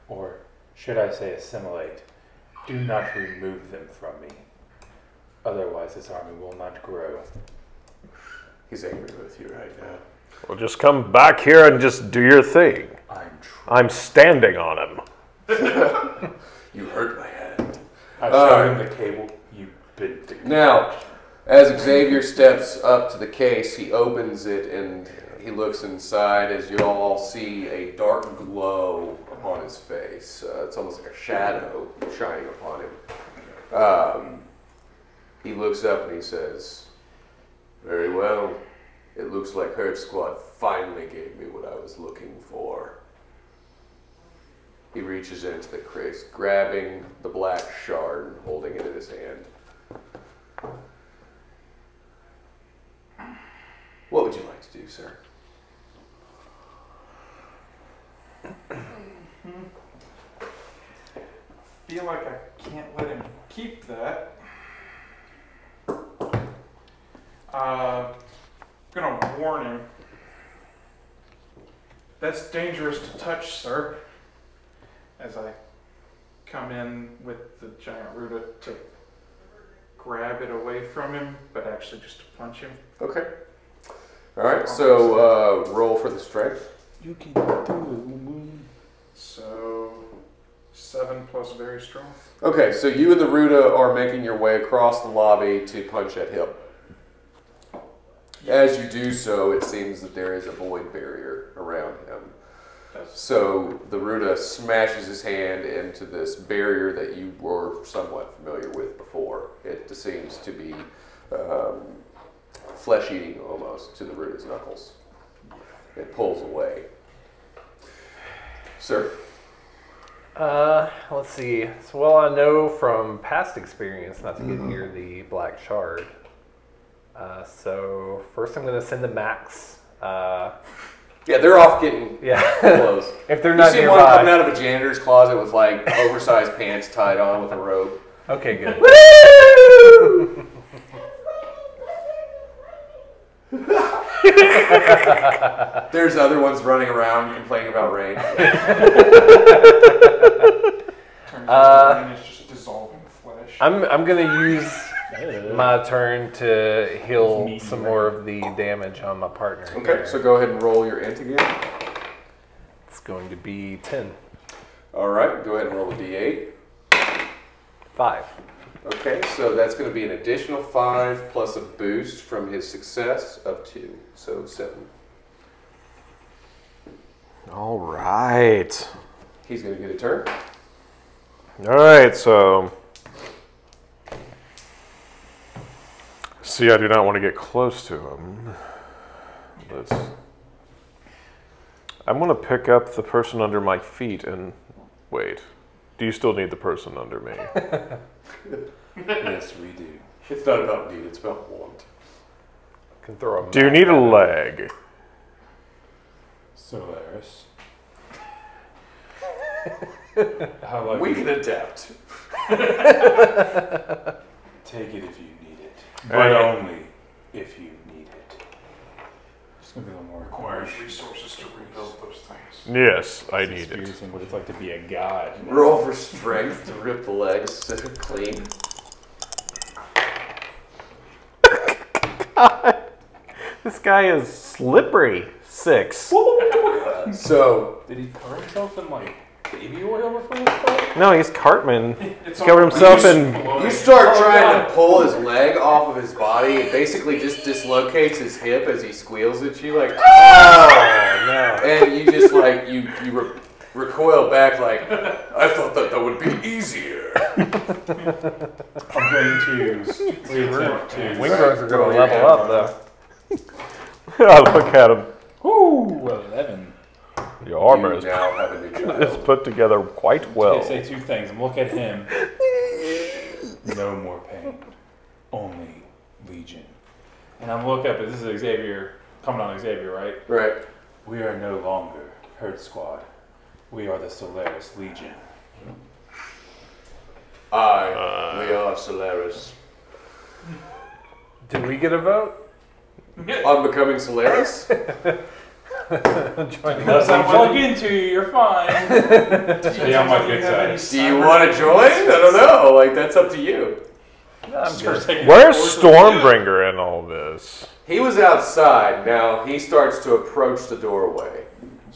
or should I say assimilate, do not remove them from me. Otherwise, this army will not grow. He's angry with you right now. Well, just come back here and just do your thing. I'm tr- I'm standing on him. You hurt my hand. I Uh, showed him the cable. You bit. Now, as Xavier steps up to the case, he opens it and he looks inside as you all see a dark glow upon his face. Uh, it's almost like a shadow shining upon him. Um, he looks up and he says, Very well. It looks like Herd Squad finally gave me what I was looking for. He reaches into the case, grabbing the black shard and holding it in his hand. What would you like to do, sir? I feel like I can't let him keep that. Uh, gonna warn him. That's dangerous to touch, sir. As I come in with the giant Ruda to grab it away from him, but actually just to punch him. Okay. All right. So uh, roll for the strength. You can do it. So, seven plus very strong. Okay. So you and the Ruda are making your way across the lobby to punch at him. As you do so, it seems that there is a void barrier around him. So the Ruda smashes his hand into this barrier that you were somewhat familiar with before. It seems to be um, flesh eating almost to the Ruda's knuckles. It pulls away. Sir? Uh, let's see. So, well, I know from past experience not to get near the black shard. Uh, so first, I'm gonna send the max. Uh, Yeah, they're off getting yeah. close. if they're not You not see one coming nearby. out of a janitor's closet with like oversized pants tied on with a rope. Okay, good. There's other ones running around complaining about rain. turns Uh, out the rain is just dissolving flesh. I'm I'm gonna use my turn to heal some more of the damage on my partner. Okay, here. so go ahead and roll your int again. it's going to be ten. All right, go ahead and roll a d8. Five. Okay, so that's going to be an additional five plus a boost from his success of two, so seven. All right. He's going to get a turn. All right, so. See, I do not want to get close to him. Let's. I'm going to pick up the person under my feet and wait. Do you still need the person under me? yes, we do. It's not about need, it's about want. Can throw a. Do you need a leg? Solaris. How about We you can adapt. take it if you need it, Hey. but only if you need it. It's gonna be a little more requires resources to rebuild those things. Yes, I need it. experiencing what it's like to be a god. Roll for strength to rip the legs clean. This guy is slippery. Six. So, Did he cover himself in like baby oil before this fight? No, he's Cartman. It's He's covered himself in. you start oh, trying to pull his leg off of his body. It basically just dislocates his hip as he squeals at you, like, Oh no. and you just like, you, you re- recoil back, like, I thought that that would be easier. I'm going to reattempt to. Wing growth are going to level up though. I look at him. Woo! 11. Your armor you is, now have a new is put together quite well. I say two things. and Look at him. no more pain. Only Legion. And I'm look up. This is Xavier. Coming on Xavier, right? Right. We are no longer Herd Squad. We are the Solaris Legion. I, uh, we are Solaris. Did we get a vote? On becoming Solaris? Unless I I'm plug into you, you're fine. Stay on my good side. Do you want to join? I don't know. Like that's up to you. I'm good. Where's Stormbringer in all this? He was outside. Now he starts to approach the doorway.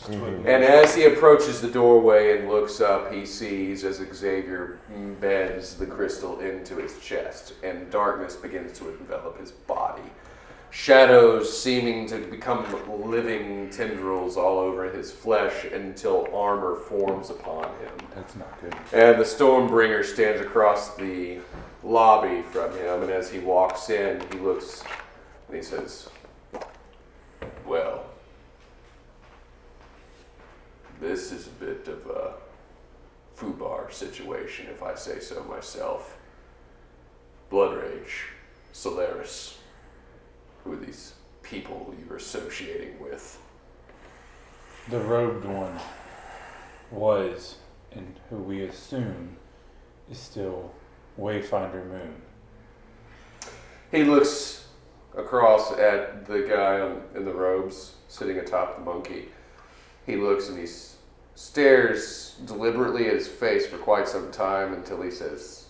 And as he approaches the doorway and looks up, he sees as Xavier bends the crystal into his chest, and darkness begins to envelop his body. Shadows seeming to become living tendrils all over his flesh until armor forms upon him. That's not good. And the Stormbringer stands across the lobby from him, and as he walks in, he looks and he says, Well, this is a bit of a FUBAR situation, if I say so myself. Blood Rage, Solaris, who are these people you're associating with? The robed one was, and who we assume is still Wayfinder Moon. He looks across at the guy in the robes sitting atop the monkey. He looks and he stares deliberately at his face for quite some time until he says,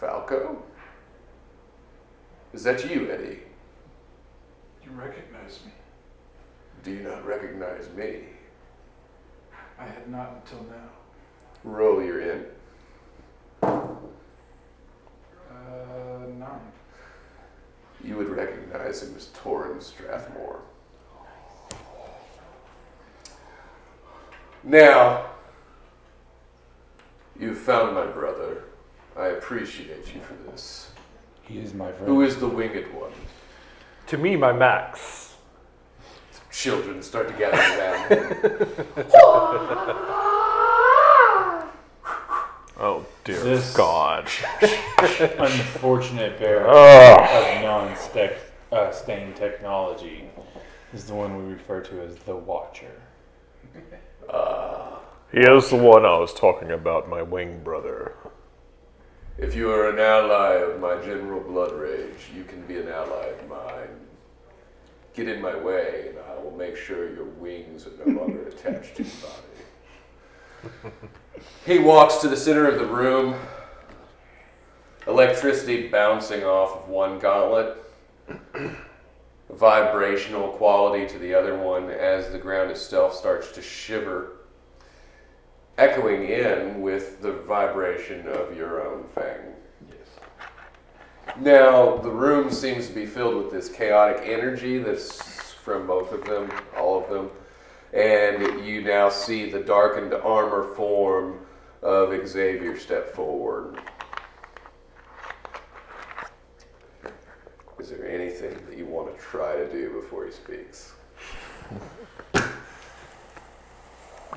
Falco? Is that you, Eddie? You recognize me. Do you not recognize me? I had not until now. Roll your in. Uh, nine. You would recognize him as Torrin Strathmore. Now, you've found my brother. I appreciate you for this. He is my friend. Who is the winged one? To me, my max. Children start to gather around. Oh dear This- God. Unfortunate bearer Ugh. of non-stained uh, stained technology is the one we refer to as the Watcher. He is the one I was talking about, my wing brother. If you are an ally of my general blood rage, you can be an ally of mine. Get in my way, and I will make sure your wings are no longer attached to your body. He walks to the center of the room, electricity bouncing off of one gauntlet, vibrational quality to the other one as the ground itself starts to shiver, echoing in with the vibration of your own fang. Yes. Now, the room seems to be filled with this chaotic energy that's from both of them, all of them. And you now see the darkened armor form of Xavier step forward. Is there anything that you want to try to do before he speaks?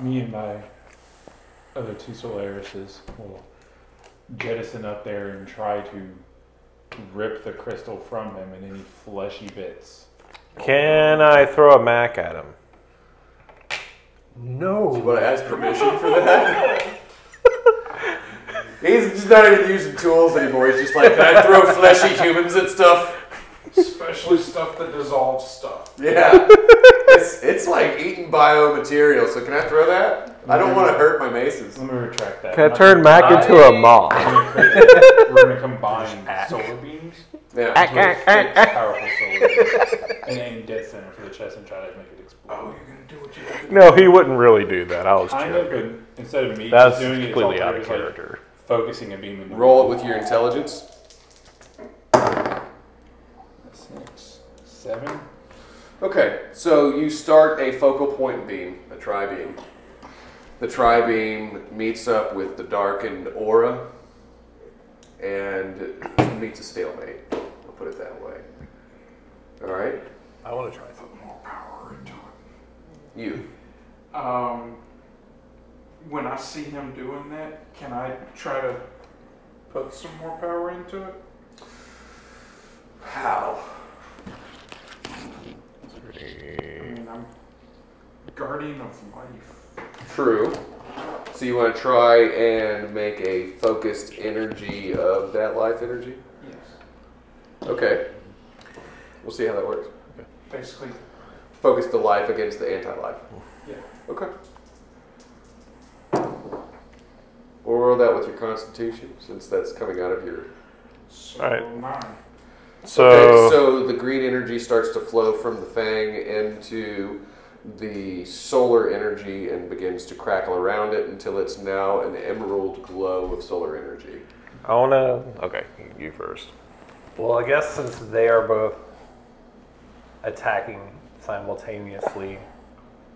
Me and my other two Solarises will jettison up there and try to rip the crystal from him in any fleshy bits. Can I throw a Mac at him? No. You want to ask permission for that? He's just not even using tools anymore. He's just like, can I throw fleshy humans at stuff? Especially stuff that dissolves stuff. Yeah. It's, it's like eating biomaterial, so can I throw that? I don't want to hurt my maces. Let me retract that. Can I Not turn Mac I- into a moth? We're gonna, create- we're gonna combine solar beams Yeah. into a fixed, powerful solar beam and aim dead center for the chest and try to make it explode. Oh, you're gonna do what you gotta. No, he wouldn't really do that. I was kind of, joking. but instead of me That's just doing it, it's all completely out of players, like, character. focusing a beam in the Roll it with your intelligence. Six, seven. Okay, so you start a focal point beam, a tri beam. The tri beam meets up with the darkened aura and meets a stalemate. I'll put it that way. All right, I want to try something. More power into it. you. Um, when I see him doing that, can I try to put some more power into it? How? I mean, I'm guardian of life. True. So you want to try and make a focused energy of that life energy? Yes. Okay. We'll see how that works. Basically, Focus the life against the anti-life. Yeah. Okay. We'll roll that with your constitution, since that's coming out of your. so Alright. nine. So, okay, so the green energy starts to flow from the fang into the solar energy and begins to crackle around it until it's now an emerald glow of solar energy. I wanna. Okay, you first. Well, I guess since they are both attacking simultaneously,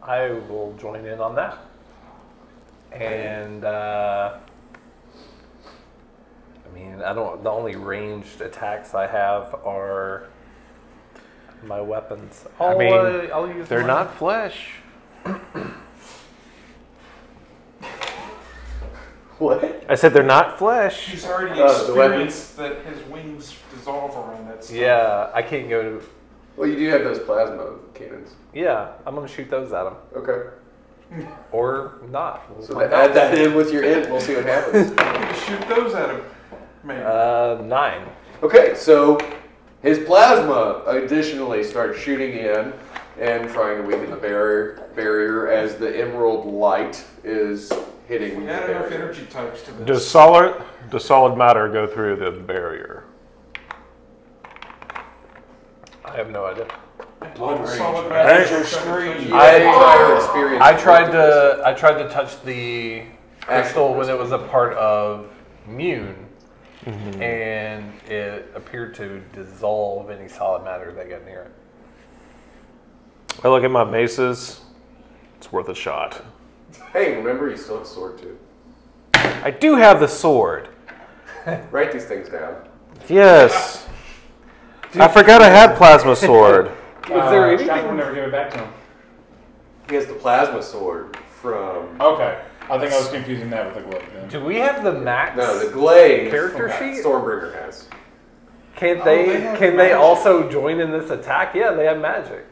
I will join in on that. And uh, I mean, I don't. The only ranged attacks I have are my weapons. I I'll, mean, uh, I'll use. They're my- not flesh. What? I said they're not flesh. He's already Uh, the experienced that his wings dissolve around that stuff. Yeah, I can't go. To, Well, you do have those plasma cannons. yeah, I'm gonna shoot those at them, Okay. or not. We'll So add that in with your int. We'll see what happens. Shoot those at him, maybe. Uh, nine. Okay, so his plasma additionally starts shooting in and trying to weaken the barrier barrier as the emerald light is hitting we the add enough barrier. energy types to this. Does solid does solid matter go through the barrier? I have no idea. All solid matter Your screen. touch You you. I- have experience I tried to I tried to touch the crystal when it was a part of Mune, and it appeared to dissolve any solid matter that got near it. I look at my maces. It's worth a shot. Hey, remember you still have a sword too. I do have the sword. Write these things down. Yes. I forgot I had plasma sword. Was there Uh, anything- Shotgun will never give it back to him. He has the plasma sword from Okay. I think I was confusing that with the glove then. Do we have the max no the glaive character Okay. sheet? Stormbringer has. Can Oh, they, they have can they also join in this attack? Yeah, they have magic.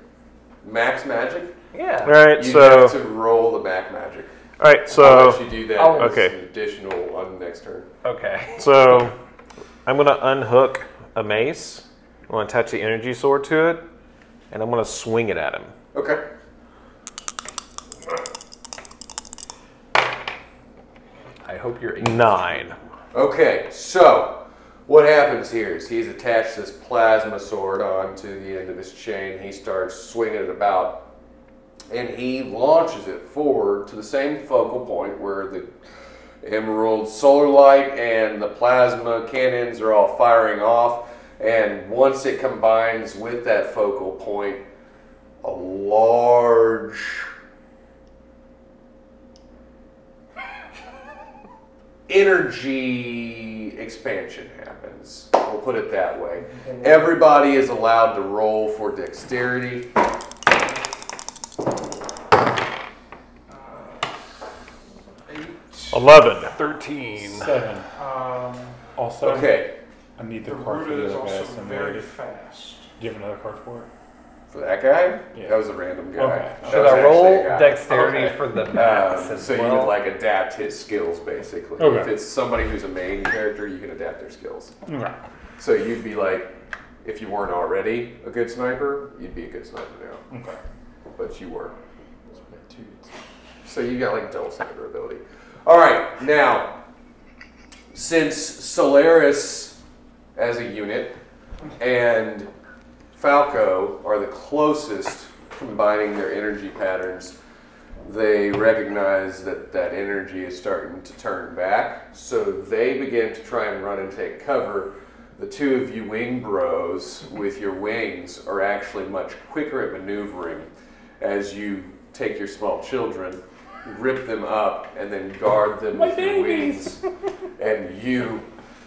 Max magic. Yeah. All right, You so have to roll the Mac magic. all right, I'll so let you do that Oh, as okay. an additional on the next turn. Okay. so I'm gonna unhook a mace. I'm gonna attach the energy sword to it, and I'm gonna swing it at him. Okay. I hope you're eight. Nine. Okay, so what happens here is he's attached this plasma sword onto the end of his chain. He starts swinging it about, and he launches it forward to the same focal point where the emerald solar light and the plasma cannons are all firing off. And once it combines with that focal point, a large energy expansion happens. We'll put it that way. Everybody is allowed to roll for dexterity. Eight. Eleven. Thirteen. Seven. Um, Also, Okay, I need the the card for Ruda is the also best very the- fast. Do you have another card for it? For that guy, Yeah. that was a random guy. Okay. That Should I roll dexterity Okay. for the max Um, as so you well? would like adapt his skills basically. Okay. If it's somebody who's a main character, you can adapt their skills. Okay. So you'd be like, if you weren't already a good sniper, you'd be a good sniper now. Okay. But you were. So you got like double sniper ability. All right, now since Solaris as a unit and Falco are the closest combining their energy patterns, they recognize that that energy is starting to turn back. So they begin to try and run and take cover. The two of you wing bros with your wings are actually much quicker at maneuvering as you take your small children, rip them up, and then guard them with your wings. And you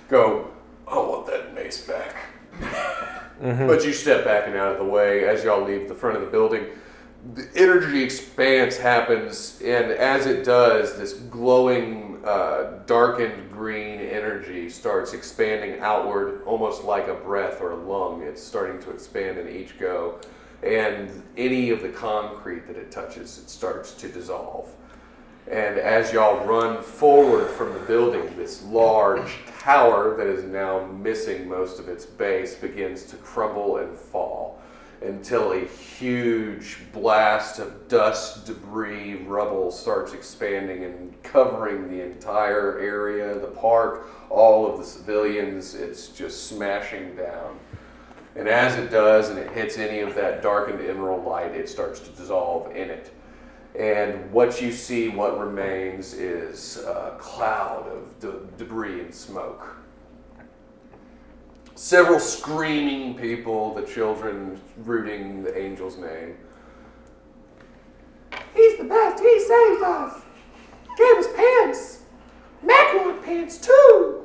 go, I want that mace back. But you step back and out of the way as y'all leave the front of the building. the energy expanse happens, and as it does, this glowing, uh, darkened green energy starts expanding outward, almost like a breath or a lung. It's starting to expand in each go, and any of the concrete that it touches, it starts to dissolve. And as y'all run forward from the building, this large tower that is now missing most of its base begins to crumble and fall until a huge blast of dust, debris, rubble starts expanding and covering the entire area, the park, all of the civilians. It's just smashing down. And as it does, and it hits any of that darkened emerald light, it starts to dissolve in it. And what you see, what remains, is a cloud of de- debris and smoke. Several screaming people, the children rooting the angel's name. He's the best, he saved us! Gave us pants! Mac wanted pants too!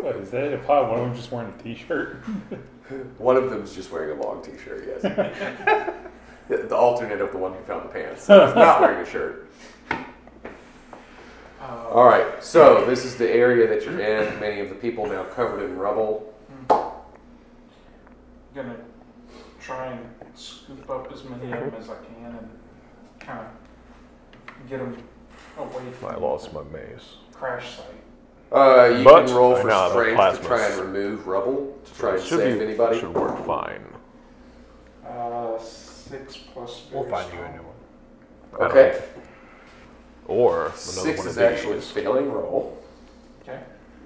What, is that a if one of them just wearing a t-shirt? One of them's just wearing a long t shirt, yes. the the alternate of the one who found the pants. So he's not wearing a shirt. All right, so this is the area that you're in. Many of the people now covered in rubble. I'm gonna try and scoop up as many of them as I can and kind of get them away from I lost my mace. crash site. Uh, you But can roll for now have strength to plasma try and remove rubble to try and Should save be- anybody. Should work fine. Uh, six plus. We'll very find you a new one. Okay, Or another six one is of actually a failing roll. Okay.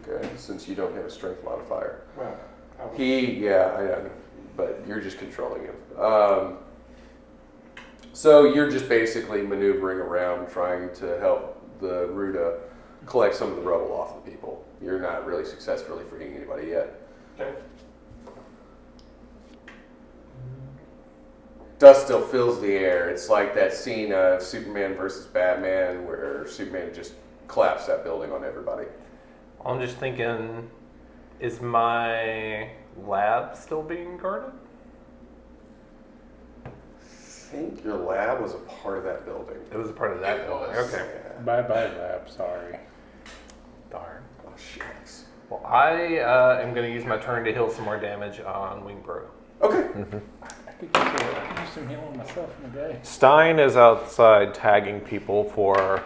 Okay, since you don't have a strength modifier. Well, I was, He, yeah, I know, but you're just controlling him. Um, so you're just basically maneuvering around, trying to help the Ruda collect some of the rubble off the people. You're not really successfully freeing anybody yet. okay. Dust still fills the air. It's like that scene of Superman versus Batman where Superman just collapsed that building on everybody. I'm just thinking, is my lab still being guarded? I think your lab was a part of that building. It was a part of that It building. was. Okay. Yeah. Bye bye lab, sorry. Darn. Oh, shucks. Well, I uh, am going to use my turn to heal some more damage on Wingbro. Okay. I could, use a, I could some healing myself in a day. Stein is outside tagging people for,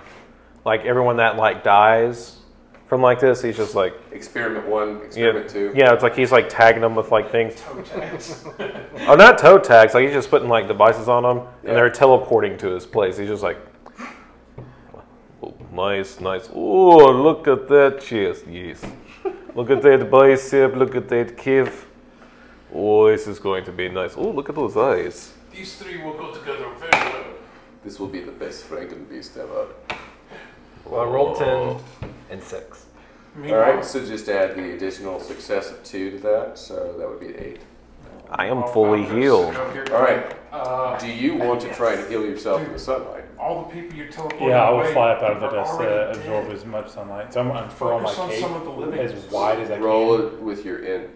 like everyone that like dies from like this. He's just like, Experiment one, yeah, experiment two. yeah. It's like he's like tagging them with like things. Toe tags. Oh, not toe tags. Like he's just putting like devices on them, Yeah. and they're teleporting to his place. He's just like, oh, nice, nice. Oh, look at that chest. Yes. Look at that bicep. Look at that calf. Oh, this is going to be nice. Oh, look at those eyes. These three will go together very well. This will be the best Frankenbeast ever. Well, I rolled 10 and 6. All right, so just add the additional success of two to that, so that would be eight. I am I'll- fully healed. sit over here. All right, Uh, do you want to try and heal yourself in the sunlight? all the people you teleported Yeah, I will away fly up out of the are dust to already absorb dead. as much sunlight. So I'm, I'm for all my Focus on cape some of the living as wide as I can. Roll can. it with your in.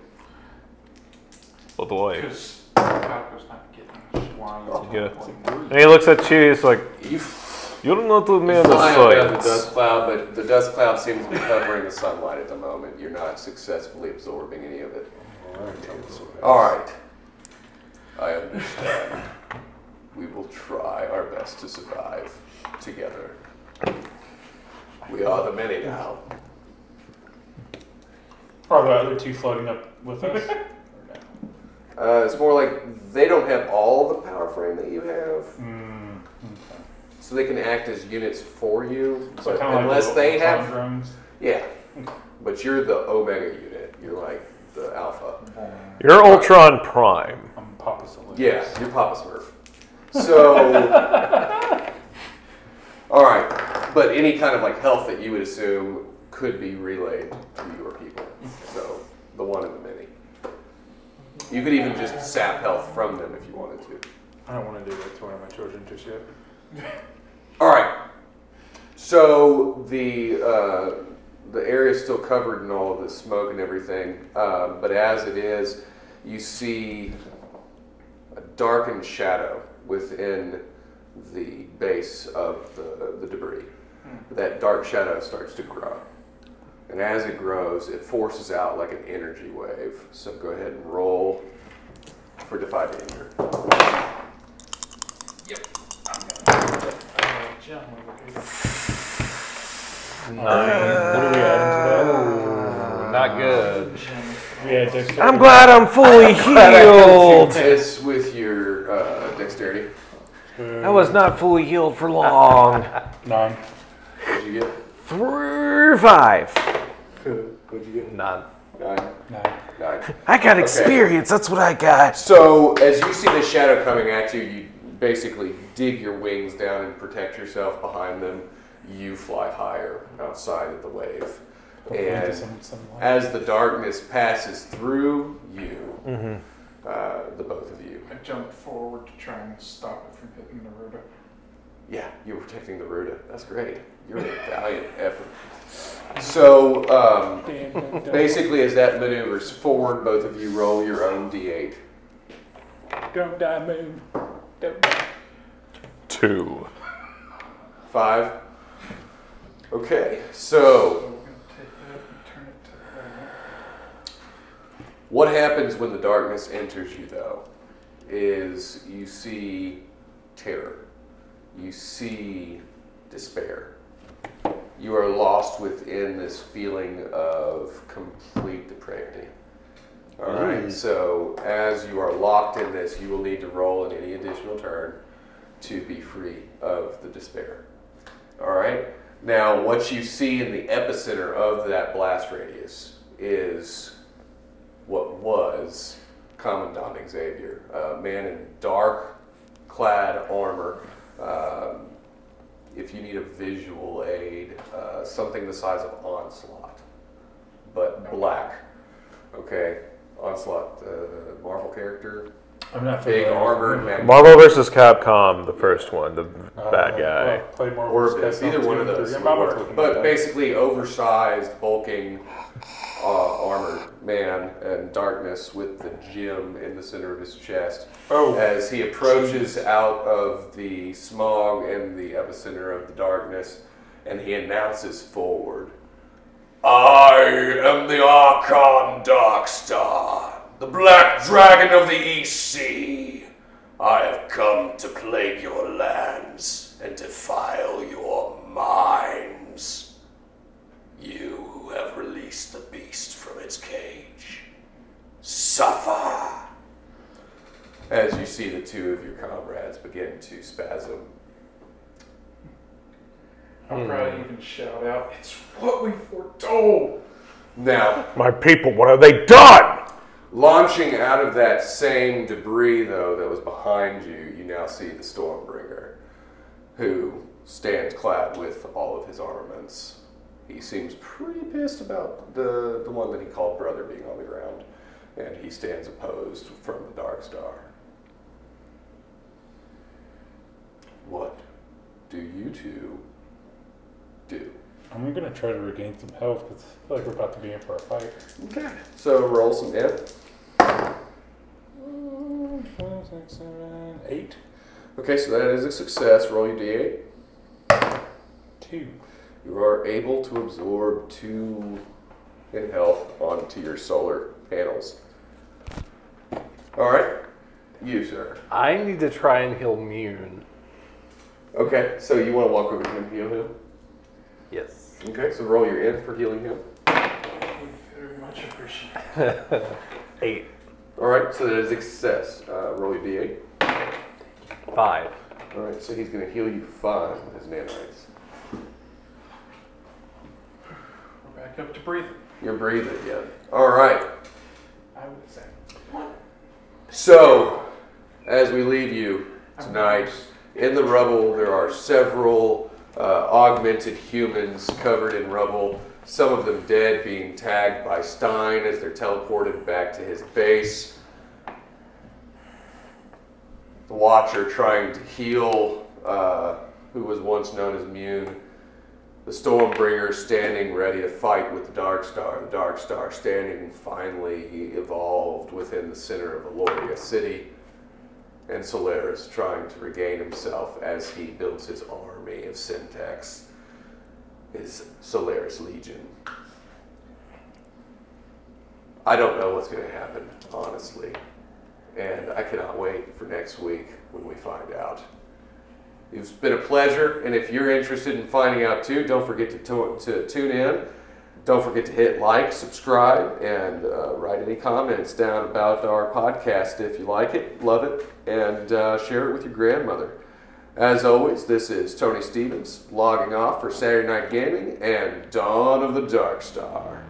Oh, By the way. Because Falco's not getting flying. Oh, yeah. And he looks at you. He's like, You "You're not a man of fly out of the science." dust cloud, but the dust cloud seems to be covering the sunlight at the moment. You're not successfully absorbing any of it. All right, I understand. We will try our best to survive together. We are the many now. Are the other two floating up with us? Uh, it's more like they don't have all the power frame that you have, mm, okay. so they can act as units for you. So But unless like the, they the have, drones. yeah. But you're the Omega unit. You're like the Alpha. You're Ultron Prime. I'm Papa Solution. Yeah, you're Papa Smurf. So, all right. But any kind of like health that you would assume could be relayed to your people. So the one and the many. You could even just sap health from them if you wanted to. I don't want to do that to one of my children just yet. All right. So the uh, the area is still covered in all of this smoke and everything, um, but as it is, you see a darkened shadow within the base of the, the debris. That dark shadow starts to grow. And as it grows, it forces out like an energy wave. So go ahead and roll for Defy Danger. Gem over here. What are we adding to Not good. that? We dexterity. I'm glad I'm fully healed. It's with your uh, dexterity. I was not fully healed for long. Nine. What'd you get? Three, five. What'd you get? None. Nine. Nine. Nine. I got experience. That's what I got. So as you see the shadow coming at you, you basically dig your wings down and protect yourself behind them. You fly higher outside of the wave. Hopefully And some- some as the darkness passes through you, Mm-hmm. uh, the both of you, I jumped forward to try and stop it from hitting the rotor. yeah, you're protecting the Ruta. That's great. You're a valiant effort. So um, basically, as that maneuvers forward, both of you roll your own d8. Don't die, moon. Don't die. Two. Five. Okay, so So we're gonna take that and turn it to that. What happens when the darkness enters you, though, is you see terror. You see despair. You are lost within this feeling of complete depravity. All right, so as you are locked in this, you will need to roll in any additional turn to be free of the despair. All right, now what you see in the epicenter of that blast radius is what was Commandant Xavier, a man in dark clad armor. Um, if you need a visual aid, uh, something the size of Onslaught, but black. Okay, Onslaught, uh, Marvel character, I'm not big familiar. armor, mag- Marvel vs. Capcom, the first one, the Uh, bad guy. well, play more or versus this, either one of 2 and those. 3. would work. not looking at But basically, oversized, bulking, uh, armored man in darkness with the gem in the center of his chest. Oh, as he approaches out of the smog and the epicenter of the darkness, and he announces forward, I am the Archon Darkstar, the Black Dragon of the East Sea. I have come to plague your lands and defile your minds. You who have released the beast from its cage, suffer as you see the two of your comrades begin to spasm. I'll probably even shout out, it's what we foretold! Now, My people, what have they done? Launching out of that same debris, though, that was behind you, you now see the Stormbringer, who stands clad with all of his armaments. He seems pretty pissed about the, the one that he called brother being on the ground, and he stands opposed from the Dark Star. What do you two do? I'm gonna try to regain some health because I feel like we're about to be in for a fight. Okay. So roll some int. Mm, five, six, seven, eight, Okay, so that is a success. Roll your d8. two. You are able to absorb two in health onto your solar panels. All right. You, sir. I need to try and heal Mune. Okay, so you want to walk over to him and heal him? Yes. Okay, so roll your int for healing him. We very much appreciate Eight. All right, so that is a success. Uh, roll your d8. Five. All right, so he's going to heal you five with his nanites. We're back up to breathing. You're breathing again. All right. I would say. So, as we leave you tonight, in the rubble, there are several uh, augmented humans covered in rubble, some of them dead, being tagged by Stein as they're teleported back to his base. The Watcher trying to heal, uh, who was once known as Mune. The Stormbringer standing ready to fight with the Dark Star. The Dark Star standing finally evolved within the center of Aloria City. And Solaris trying to regain himself as he builds his army of syntax, his Solaris Legion. I don't know what's going to happen, honestly, and I cannot wait for next week when we find out. It's been a pleasure, and if you're interested in finding out too, don't forget to, to, to tune in. Don't forget to hit like, subscribe, and uh, write any comments down about our podcast if you like it, love it, and uh, share it with your grandmother. As always, this is Tony Stevens logging off for Saturday Night Gaming and Dawn of the Dark Star.